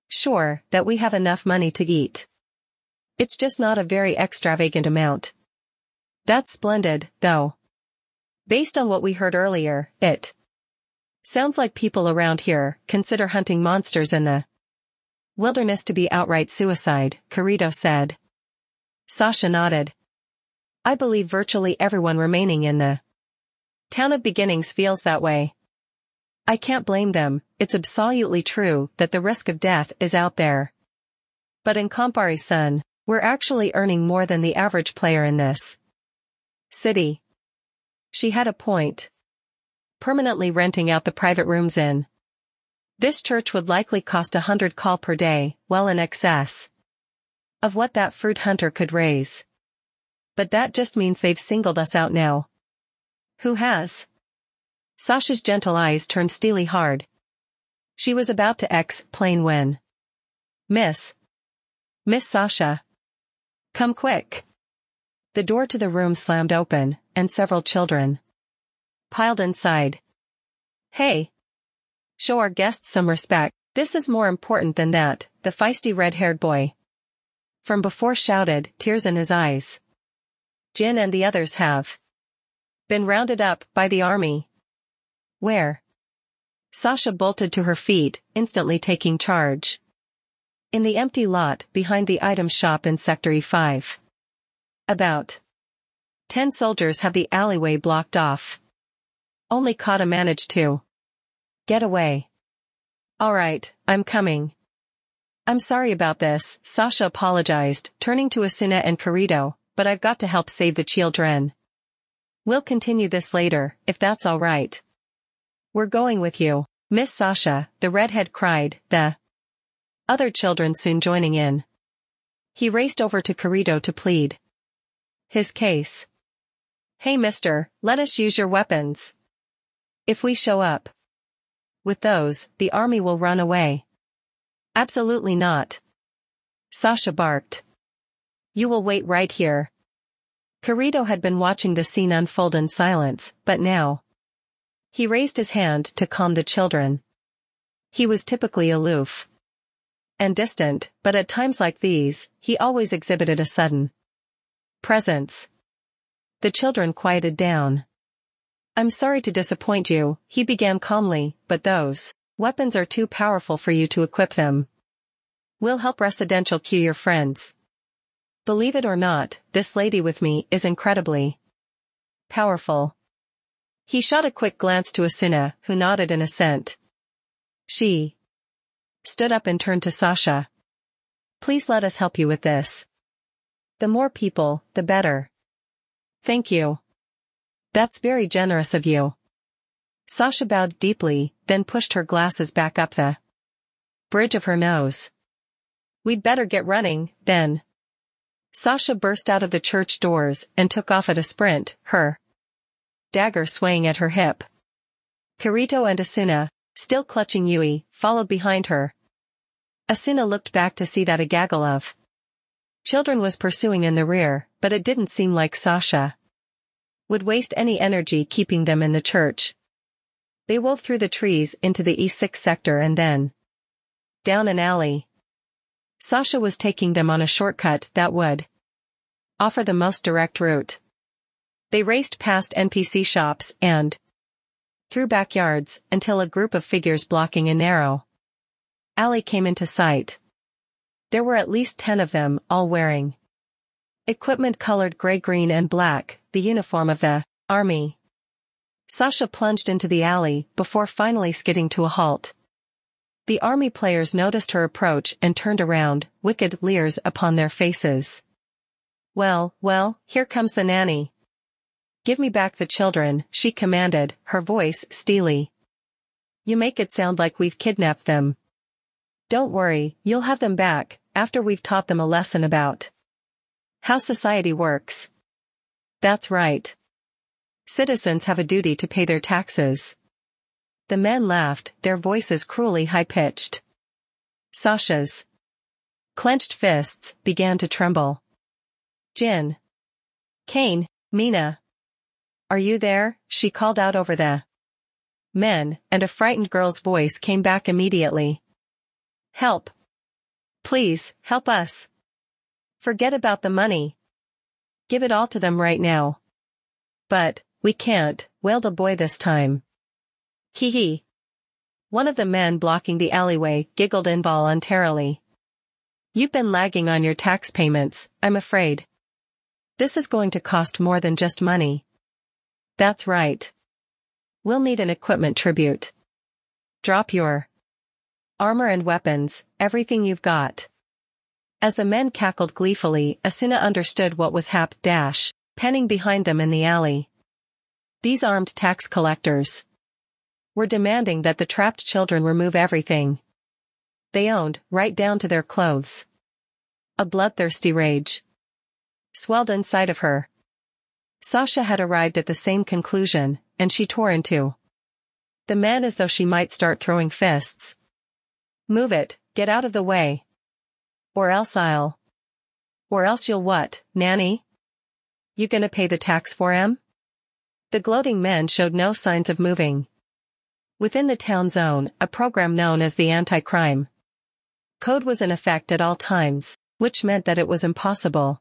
sure that we have enough money to eat. It's just not a very extravagant amount. That's splendid, though. Based on what we heard earlier, it sounds like people around here consider hunting monsters in the wilderness to be outright suicide, Kirito said. Sasha nodded. I believe virtually everyone remaining in the town of beginnings feels that way. I can't blame them, it's absolutely true that the risk of death is out there. But in comparison, we're actually earning more than the average player in this city. She had a point. Permanently renting out the private rooms in. This church would likely cost a hundred col per day, well in excess of what that fruit hunter could raise. But that just means they've singled us out now. Who has? Sasha's gentle eyes turned steely hard. She was about to explain when. Miss. Miss Sasha. Come quick. The door to the room slammed open, and several children piled inside. Hey. Show our guests some respect. This is more important than that, the feisty red-haired boy. From before shouted, tears in his eyes. Jin and the others have been rounded up by the army. Where? Sasha bolted to her feet, instantly taking charge. In the empty lot behind the item shop in Sector E5. About. Ten soldiers have the alleyway blocked off. Only Kata managed to get away. Alright, I'm coming. I'm sorry about this, Sasha apologized, turning to Asuna and Kirito, but I've got to help save the children. We'll continue this later, if that's alright. We're going with you, Miss Sasha, the redhead cried, the other children soon joining in. He raced over to Kirito to plead. His case. Hey mister, let us use your weapons. If we show up. With those, the army will run away. Absolutely not. Sasha barked. You will wait right here. Kirito had been watching the scene unfold in silence, but now. He raised his hand to calm the children. He was typically aloof. And distant, but at times like these, he always exhibited a sudden presence. The children quieted down. I'm sorry to disappoint you, he began calmly, but those weapons are too powerful for you to equip them. We'll help residential queue your friends. Believe it or not, this lady with me is incredibly powerful. He shot a quick glance to Asuna, who nodded in assent. She stood up and turned to Sasha. Please let us help you with this. The more people, the better. Thank you. That's very generous of you. Sasha bowed deeply, then pushed her glasses back up the bridge of her nose. We'd better get running, then. Sasha burst out of the church doors and took off at a sprint, her dagger swaying at her hip. Kirito and Asuna, still clutching Yui, followed behind her. Asuna looked back to see that a gaggle of children was pursuing in the rear, but it didn't seem like Sasha would waste any energy keeping them in the church. They wove through the trees into the E6 sector and then down an alley. Sasha was taking them on a shortcut that would offer the most direct route. They raced past NPC shops and through backyards until a group of figures blocking a narrow alley came into sight. There were at least ten of them, all wearing equipment colored gray-green and black, the uniform of the army. Sasha plunged into the alley before finally skidding to a halt. The army players noticed her approach and turned around, wicked leers upon their faces. Well, well, here comes the nanny. Give me back the children, she commanded, her voice steely. You make it sound like we've kidnapped them. Don't worry, you'll have them back, after we've taught them a lesson about how society works. That's right. Citizens have a duty to pay their taxes. The men laughed, their voices cruelly high-pitched. Sasha's clenched fists began to tremble. Jin. Kane, Mina. Are you there? She called out over the men, and a frightened girl's voice came back immediately. Help. Please, help us. Forget about the money. Give it all to them right now. But, we can't, wailed a boy this time. Hee hee. One of the men blocking the alleyway giggled involuntarily. You've been lagging on your tax payments, I'm afraid. This is going to cost more than just money. That's right. We'll need an equipment tribute. Drop your armor and weapons, everything you've got. As the men cackled gleefully, Asuna understood what was hap dash, penning behind them in the alley. These armed tax collectors, were demanding that the trapped children remove everything they owned, right down to their clothes. A bloodthirsty rage swelled inside of her. Sasha had arrived at the same conclusion, and she tore into the man as though she might start throwing fists. Move it, get out of the way. Or else I'll. Or else you'll what, nanny? You gonna pay the tax for him? The gloating men showed no signs of moving. Within the town zone, a program known as the anti-crime code was in effect at all times, which meant that it was impossible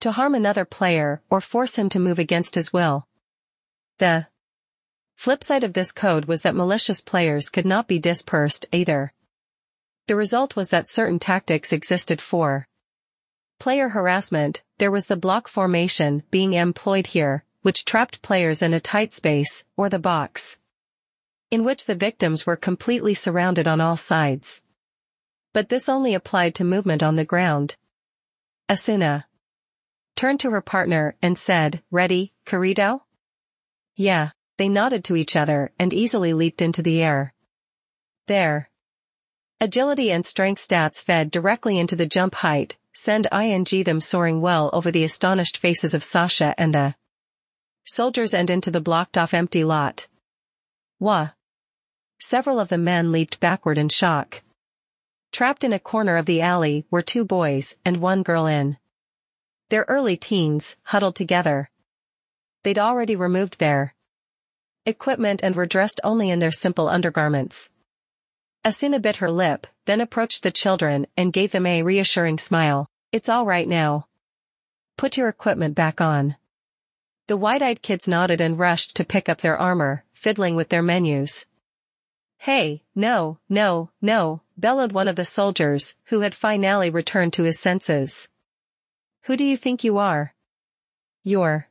to harm another player or force him to move against his will. The flip side of this code was that malicious players could not be dispersed either. The result was that certain tactics existed for player harassment, there was the block formation being employed here, which trapped players in a tight space, or the box in which the victims were completely surrounded on all sides. But this only applied to movement on the ground. Asuna turned to her partner and said, Ready, Kirito? Yeah, they nodded to each other and easily leaped into the air. There. Agility and strength stats fed directly into the jump height, send ing them soaring well over the astonished faces of Sasha and the soldiers and into the blocked-off empty lot. Wah. Several of the men leaped backward in shock. Trapped in a corner of the alley were two boys and one girl in. Their early teens, huddled together. They'd already removed their equipment and were dressed only in their simple undergarments. Asuna bit her lip, then approached the children and gave them a reassuring smile. It's all right now. Put your equipment back on. The wide-eyed kids nodded and rushed to pick up their armor, fiddling with their menus. Hey, no, no, no, bellowed one of the soldiers, who had finally returned to his senses. Who do you think you are? You're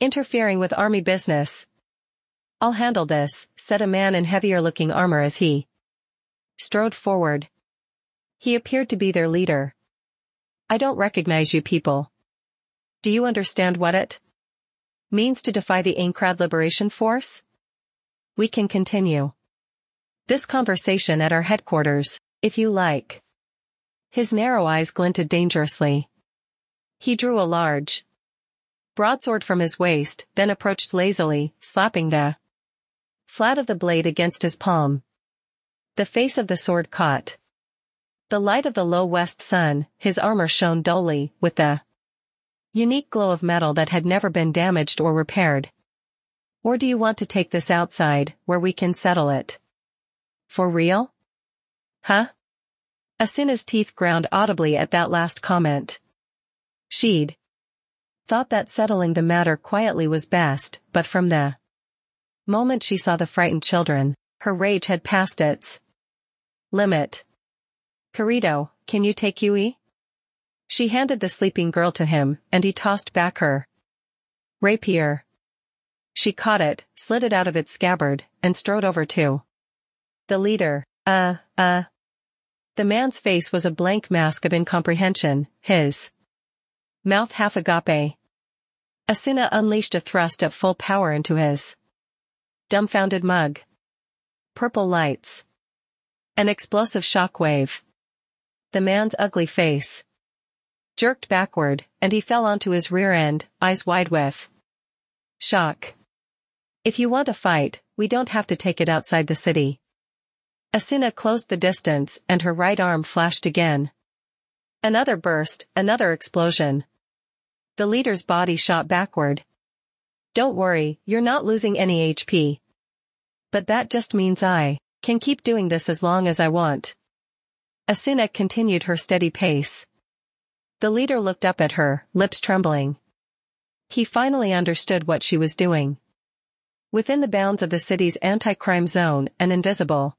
interfering with army business. I'll handle this, said a man in heavier-looking armor as he strode forward. He appeared to be their leader. I don't recognize you people. Do you understand what it means to defy the Aincrad Liberation Force? We can continue this conversation at our headquarters, if you like. His narrow eyes glinted dangerously. He drew a large broadsword from his waist, then approached lazily, slapping the flat of the blade against his palm. The face of the sword caught. The light of the low west sun, his armor shone dully, with the unique glow of metal that had never been damaged or repaired. Or do you want to take this outside, where we can settle it? For real? Huh? Asuna's teeth ground audibly at that last comment. She'd thought that settling the matter quietly was best, but from the moment she saw the frightened children, her rage had passed its limit. Kirito, can you take Yui? She handed the sleeping girl to him, and he tossed back her rapier. she caught it, slid it out of its scabbard, and strode over to the leader. Uh, uh. The man's face was a blank mask of incomprehension, his mouth half agape. Asuna unleashed a thrust at full power into his dumbfounded mug. Purple lights. An explosive shockwave. The man's ugly face jerked backward, and he fell onto his rear end, eyes wide with shock. If you want a fight, we don't have to take it outside the city. Asuna closed the distance and her right arm flashed again. Another burst, another explosion. The leader's body shot backward. Don't worry, you're not losing any HP. But that just means I can keep doing this as long as I want. Asuna continued her steady pace. The leader looked up at her, lips trembling. He finally understood what she was doing. Within the bounds of the city's anti-crime zone and invisible,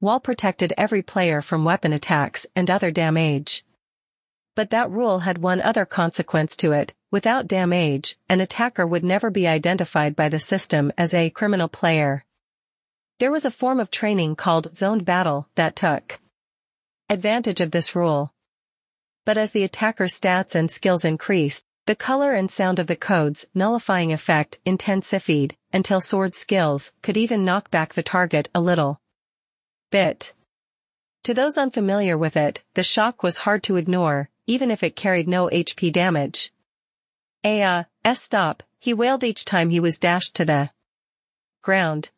wall protected every player from weapon attacks and other damage. But that rule had one other consequence to it, without damage, an attacker would never be identified by the system as a criminal player. There was a form of training called zoned battle that took advantage of this rule. But as the attacker's stats and skills increased, the color and sound of the code's nullifying effect intensified until sword skills could even knock back the target a little bit. To those unfamiliar with it, the shock was hard to ignore, even if it carried no HP damage. A uh, S stop, he wailed each time he was dashed to the ground.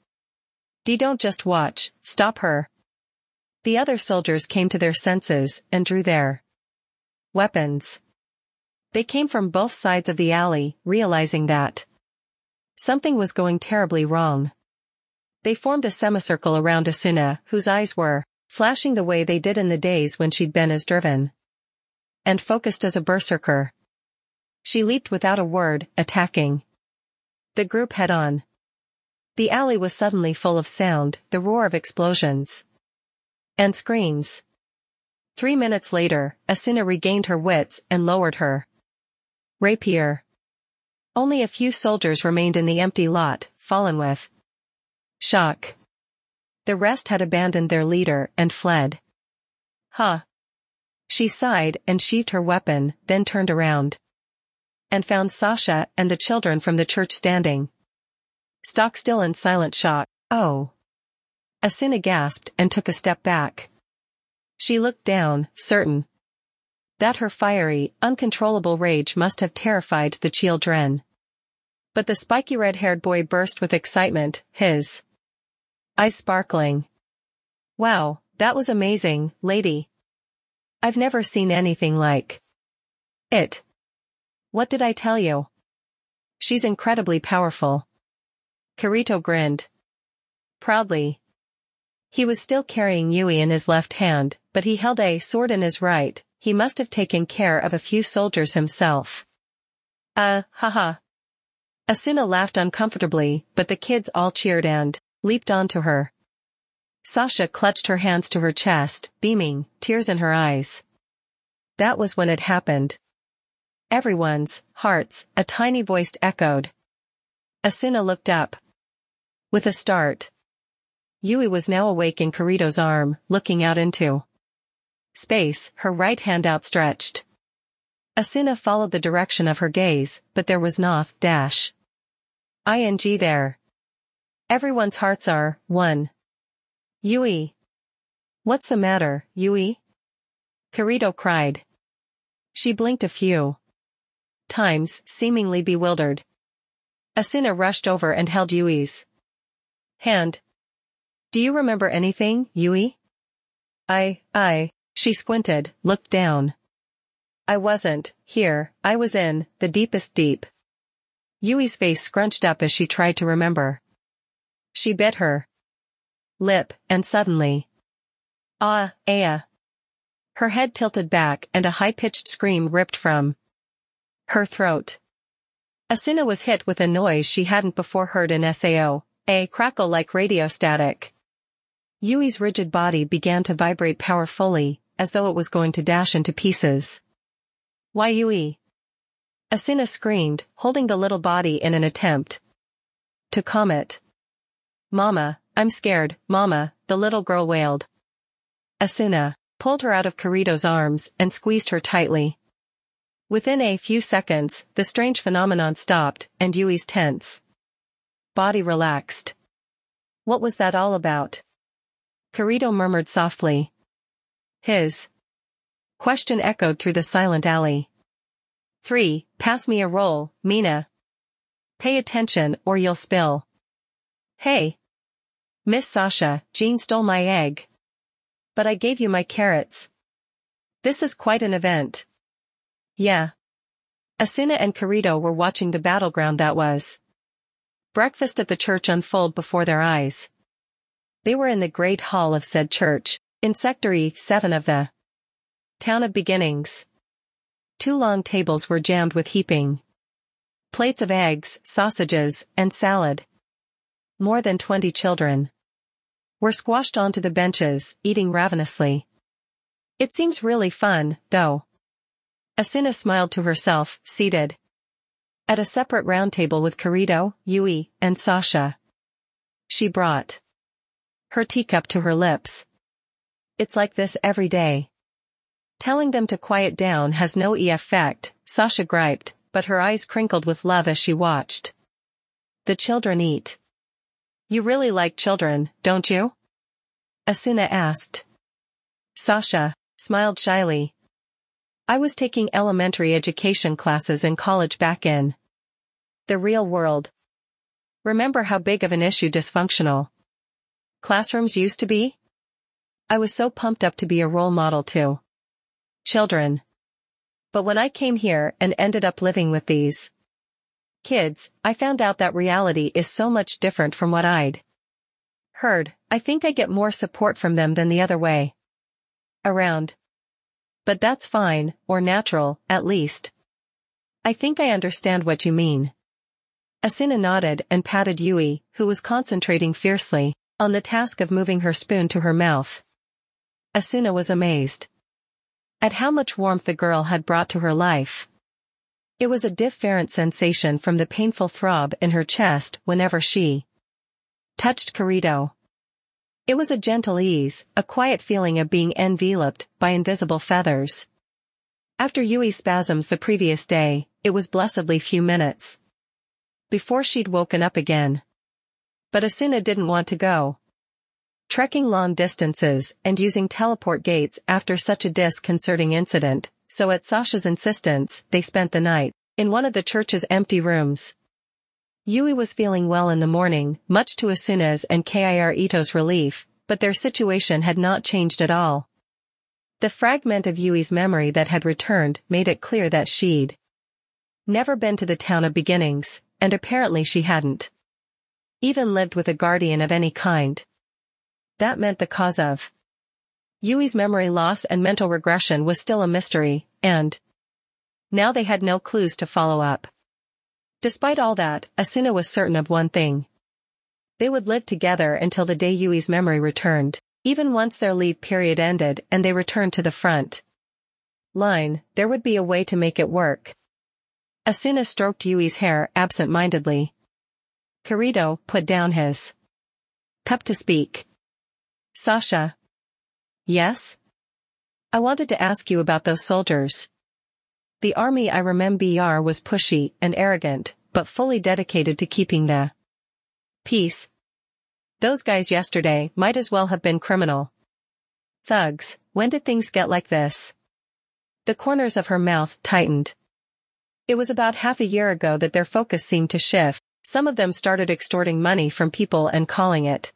D don't just watch, stop her. The other soldiers came to their senses and drew their weapons. They came from both sides of the alley, realizing that something was going terribly wrong. They formed a semicircle around Asuna, whose eyes were flashing the way they did in the days when she'd been as driven and focused as a berserker. She leaped without a word, attacking. The group head on. The alley was suddenly full of sound, the roar of explosions. And screams. Three minutes later, Asuna regained her wits and lowered her rapier. Only a few soldiers remained in the empty lot, fallen with shock. The rest had abandoned their leader and fled. Huh. She sighed and sheathed her weapon, then turned around. And found Sasha and the children from the church standing. Stock still in silent shock. Oh. Asuna gasped and took a step back. She looked down, certain. That her fiery, uncontrollable rage must have terrified the children. But the spiky red-haired boy burst with excitement, his eyes sparkling. Wow, that was amazing, lady. I've never seen anything like it. What did I tell you? She's incredibly powerful. Kirito grinned. Proudly. He was still carrying Yui in his left hand, but he held a sword in his right, he must have taken care of a few soldiers himself. Uh, haha. Asuna laughed uncomfortably, but the kids all cheered and leaped onto her. Sasha clutched her hands to her chest, beaming, tears in her eyes. That was when it happened. Everyone's hearts, a tiny voice echoed. Asuna looked up. With a start. Yui was now awake in Kirito's arm, looking out into space, her right hand outstretched. Asuna followed the direction of her gaze, but there was noth dash. Ing there. Everyone's hearts are, one. Yui. What's the matter, Yui? Kirito cried. She blinked a few times, seemingly bewildered. Asuna rushed over and held Yui's hand. Do you remember anything, Yui? I, I, she squinted, looked down. I wasn't, here, I was in, the deepest deep. Yui's face scrunched up as she tried to remember. She bit her lip, and suddenly. Ah, Aya. Her head tilted back and a high-pitched scream ripped from her throat. Asuna was hit with a noise she hadn't before heard in SAO, a crackle like radio static. Yui's rigid body began to vibrate powerfully, as though it was going to dash into pieces. Why Yui? Asuna screamed, holding the little body in an attempt to calm it. Mama, I'm scared, Mama, the little girl wailed. Asuna pulled her out of Kirito's arms and squeezed her tightly. Within a few seconds, the strange phenomenon stopped and Yui's tense body relaxed. What was that all about? Kirito murmured softly. His question echoed through the silent alley. 3. Pass me a roll, Mina. Pay attention or you'll spill. Hey. Miss Sasha, Jean stole my egg. But I gave you my carrots. This is quite an event. Yeah. Asuna and Kirito were watching the battleground that was. Breakfast at the church unfold before their eyes. They were in the great hall of said church, in Sector E7 of the town of beginnings. Two long tables were jammed with heaping. Plates of eggs, sausages, and salad. More than twenty children were squashed onto the benches, eating ravenously. It seems really fun, though. Asuna smiled to herself, seated at a separate round table with Kirito, Yui, and Sasha. She brought her teacup to her lips. It's like this every day. Telling them to quiet down has no effect, Sasha griped, but her eyes crinkled with love as she watched. The children eat. You really like children, don't you? Asuna asked. Sasha smiled shyly. I was taking elementary education classes in college back in the real world. Remember how big of an issue dysfunctional classrooms used to be? I was so pumped up to be a role model to children. But when I came here and ended up living with these kids, I found out that reality is so much different from what I'd heard. I think I get more support from them than the other way around. But that's fine, or natural, at least. I think I understand what you mean. Asuna nodded and patted Yui, who was concentrating fiercely on the task of moving her spoon to her mouth. Asuna was amazed at how much warmth the girl had brought to her life. It was a different sensation from the painful throb in her chest whenever she touched Kirito. It was a gentle ease, a quiet feeling of being enveloped by invisible feathers. After Yui's spasms the previous day, it was blessedly few minutes. Before she'd woken up again. But Asuna didn't want to go. Trekking long distances and using teleport gates after such a disconcerting incident, so at Sasha's insistence, they spent the night in one of the church's empty rooms. Yui was feeling well in the morning, much to Asuna's and Kirito's relief, but their situation had not changed at all. The fragment of Yui's memory that had returned made it clear that she'd never been to the town of beginnings, and apparently she hadn't even lived with a guardian of any kind. That meant the cause of Yui's memory loss and mental regression was still a mystery, and now they had no clues to follow up. Despite all that, Asuna was certain of one thing. They would live together until the day Yui's memory returned, even once their leave period ended and they returned to the front line, there would be a way to make it work. Asuna stroked Yui's hair absent-mindedly. Kirito put down his cup to speak. Sasha. Yes? I wanted to ask you about those soldiers. The army I remember was pushy and arrogant, but fully dedicated to keeping the peace. Those guys yesterday might as well have been criminal. Thugs, when did things get like this? The corners of her mouth tightened. It was about half a year ago that their focus seemed to shift. Some of them started extorting money from people and calling it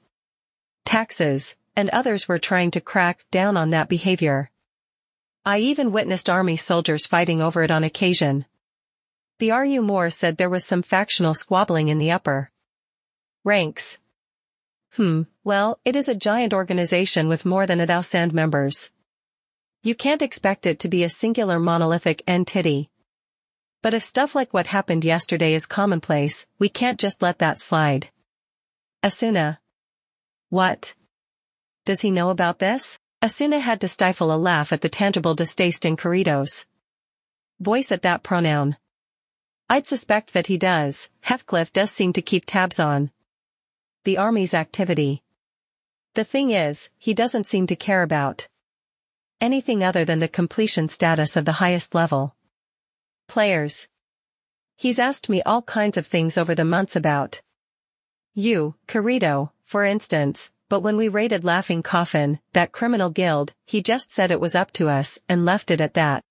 taxes, and others were trying to crack down on that behavior. I even witnessed army soldiers fighting over it on occasion. The RU Moore said there was some factional squabbling in the upper ranks. Hmm, well, it is a giant organization with more than a thousand members. You can't expect it to be a singular monolithic entity. But if stuff like what happened yesterday is commonplace, we can't just let that slide. Asuna. What? Does he know about this? Asuna had to stifle a laugh at the tangible distaste in Kirito's voice at that pronoun. I'd suspect that he does, Heathcliff does seem to keep tabs on the army's activity. The thing is, he doesn't seem to care about anything other than the completion status of the highest level. Players. He's asked me all kinds of things over the months about you, Kirito, for instance, but when we raided Laughing Coffin, that criminal guild, he just said it was up to us and left it at that.